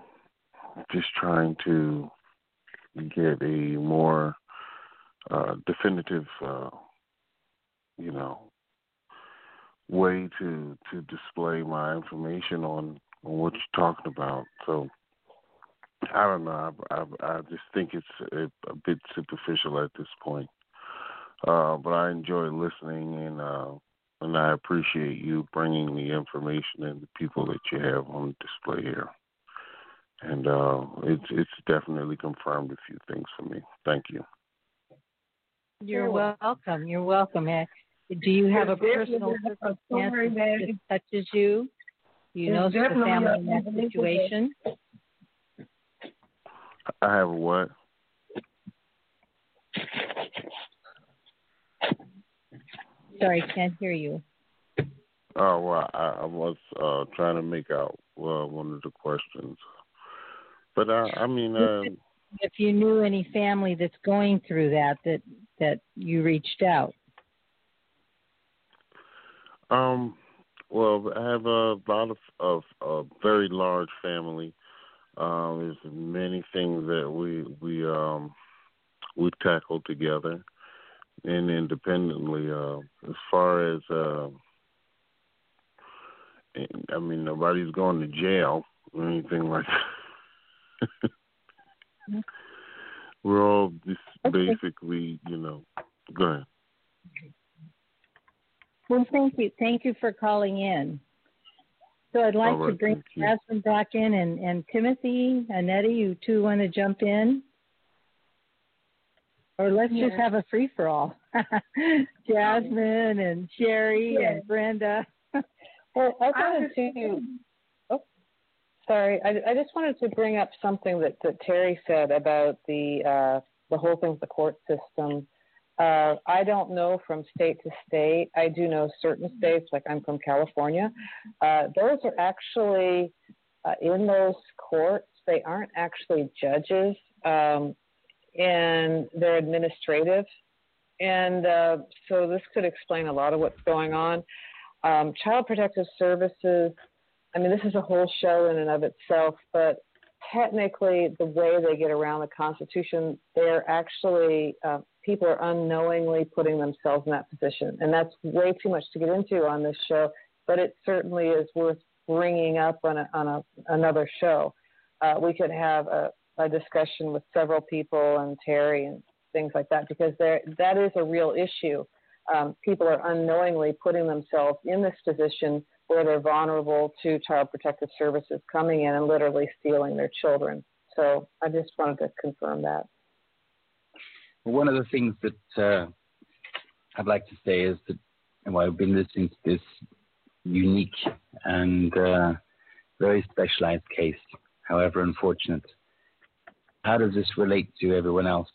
just trying to get a more uh, definitive, uh, you know, way to to display my information on, on what you're talking about. So I don't know. I, I, I just think it's a, a bit superficial at this point. Uh, but I enjoy listening, and uh, and I appreciate you bringing the information and the people that you have on display here. And uh, it's it's definitely confirmed a few things for me. Thank you. You're welcome. You're welcome. Do you have a personal circumstance that touches you? Do you know It's the definitely family a in that situation? I have a what? Sorry, I can't hear you. Oh well, I, I was uh, trying to make out uh, one of the questions, but uh, I mean, uh, If you knew any family that's going through that, that that you reached out. Um, well, I have a lot of of a very large family. Um, there's many things that we we um we tackle together and independently. Uh, as far as uh, I mean, nobody's going to jail or anything like that. We're all just basically, you know. Go ahead. Well, thank you. Thank you for calling in. So I'd like All to bring. Jasmine back in and, and Timothy, Annette, you two want to jump in? Or let's just have a free for all. Jasmine and Sherrie Yeah. and Brenda. Well, I wanted to. Oh, sorry. I, I just wanted to bring up something that, that Terri said about the uh, the whole thing with the court system. Uh, I don't know from state to state. I do know certain states, like I'm from California. Uh, those are actually uh, in those courts. They aren't actually judges, um, and they're administrative. And uh, so this could explain a lot of what's going on. Um, Child Protective Services, I mean, this is a whole show in and of itself, but technically, the way they get around the Constitution, they're actually, uh, people are unknowingly putting themselves in that position. And that's way too much to get into on this show, but it certainly is worth bringing up on, a, on a, another show. Uh, we could have a, a discussion with several people and Terri and things like that because there, that is a real issue um, people are unknowingly putting themselves in this position where they're vulnerable to child protective services coming in and literally stealing their children. So I just wanted to confirm that. One of the things that uh, I'd like to say is that while I've been listening to this unique and uh, very specialized case, however unfortunate, how does this relate to everyone else?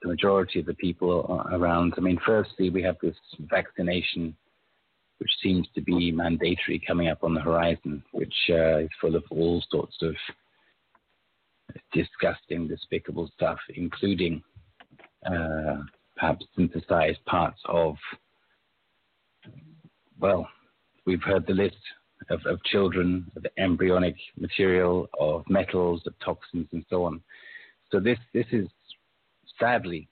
The majority of the people around. I mean, firstly, we have this vaccination, which seems to be mandatory coming up on the horizon, which uh, is full of all sorts of disgusting, despicable stuff, including uh, perhaps synthesized parts of, well, we've heard the list of, of children, of embryonic material, of metals, of toxins, and so on. So this this is sadly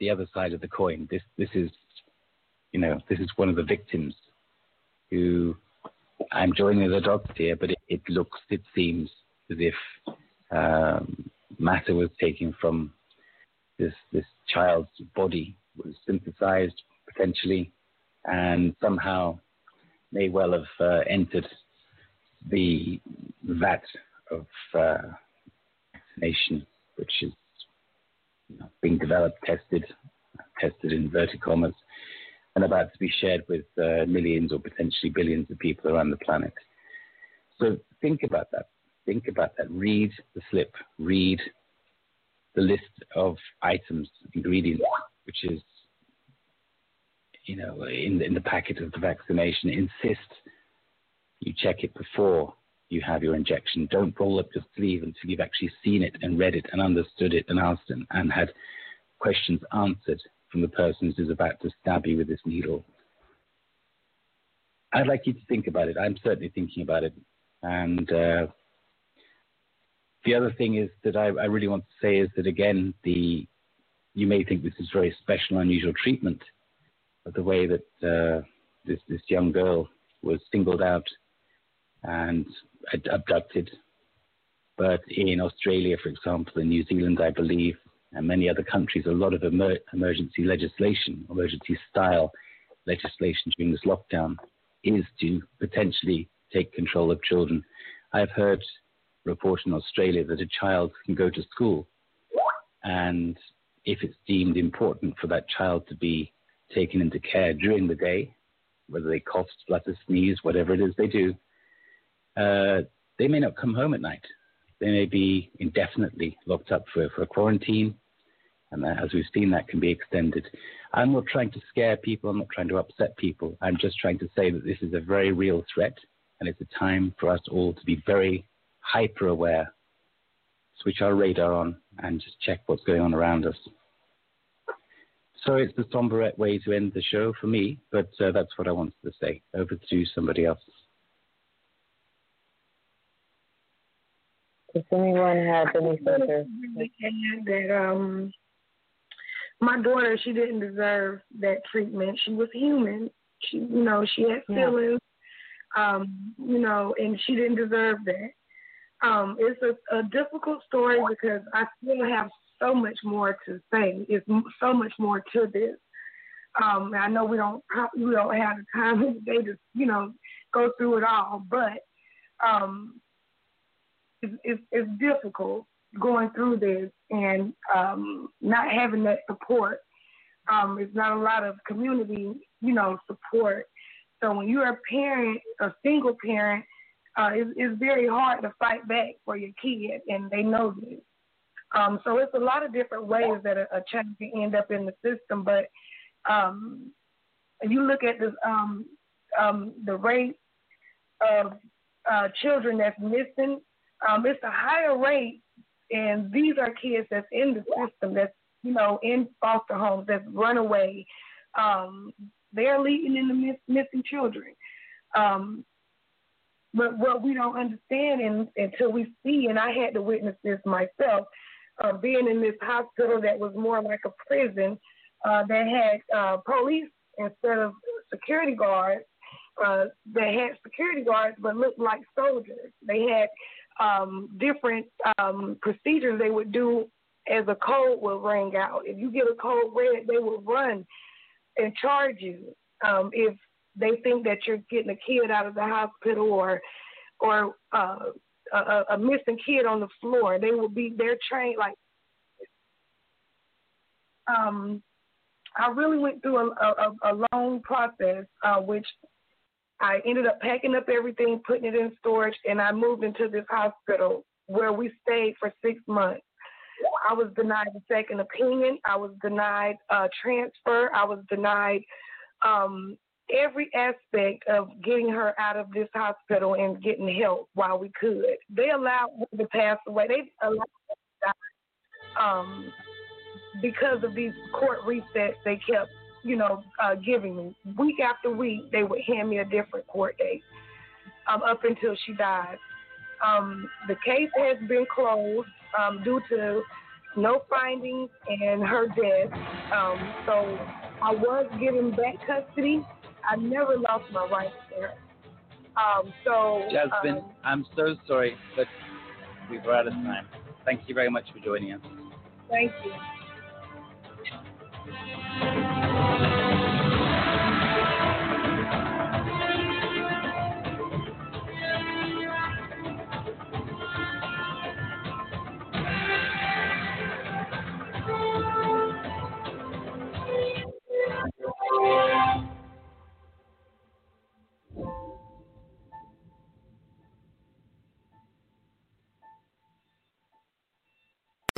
the other side of the coin. This this is you know this is one of the victims who I'm joining the dots here, but it, it looks it seems as if um, matter was taken from this this child's body was synthesized potentially, and somehow may well have uh, entered the vat of uh, vaccination, which is you know, being developed, tested, tested in inverted commas, and about to be shared with uh, millions or potentially billions of people around the planet. So think about that. Think about that. Read the slip. Read the list of items, ingredients, which is you know, in, in the packet of the vaccination, insist you check it before you have your injection. Don't roll up your sleeve until you've actually seen it and read it and understood it and asked and, and had questions answered from the person who's about to stab you with this needle. I'd like you to think about it. I'm certainly thinking about it. And uh, the other thing is that I, I, really want to say is that again, the you may think this is very special, unusual treatment the way that uh, this this young girl was singled out and abducted. But in Australia, for example, in New Zealand, I believe, and many other countries, a lot of emer- emergency legislation, emergency style legislation during this lockdown is to potentially take control of children. I've heard report in Australia that a child can go to school and if it's deemed important for that child to be taken into care during the day, whether they cough, splutter, sneeze, whatever it is they do, uh, they may not come home at night. They may be indefinitely locked up for, for a quarantine. And as we've seen, that can be extended. I'm not trying to scare people. I'm not trying to upset people. I'm just trying to say that this is a very real threat. And it's a time for us all to be very hyper aware, switch our radar on, and just check what's going on around us. So it's the somber way to end the show for me, but uh, that's what I wanted to say. Over to somebody else. Does anyone have any further? That um, my daughter, she didn't deserve that treatment. She was human. She, you know, she had feelings. Yeah. Um, you know, and she didn't deserve that. Um, it's a, a difficult story because I still have so much more to say. It's so much more to this. Um, I know we don't we don't have the time today to you know go through it all, but um, it's, it's, it's difficult going through this and um, not having that support. Um, it's not a lot of community, you know, support. So when you're a parent, a single parent, uh, it's, it's very hard to fight back for your kid, and they know this. Um, so it's a lot of different ways that a, a child can end up in the system. But um, if you look at um, um, the rate of uh, children that's missing, um, it's a higher rate, and these are kids that's in the system that's you know in foster homes that's run away. Um, they're leading in the miss, missing children. Um, but what we don't understand until we see, and I had to witness this myself, uh, being in this hospital that was more like a prison uh, that had uh, police instead of security guards. Uh, they had security guards, but looked like soldiers. They had um, different um, procedures they would do as a code will ring out. If you get a code red, they will run and charge you. Um, if they think that you're getting a kid out of the hospital or or uh, a, a missing kid on the floor. They will be they're trained like. Um, I really went through a, a, a long process, uh, which I ended up packing up everything, putting it in storage, and I moved into this hospital where we stayed for six months. I was denied a second opinion. I was denied a transfer. I was denied um, every aspect of getting her out of this hospital and getting help while we could. They allowed her to pass away. They allowed her to die um, because of these court resets they kept, you know, uh, giving me. Week after week, they would hand me a different court date um, up until she died. Um, the case has been closed um, due to no findings and her death. Um, so I was given back custody I never lost my wife there. Um, so Jasmine, um, I'm so sorry, but we are out of time. Thank you very much for joining us. Thank you.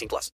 18 plus.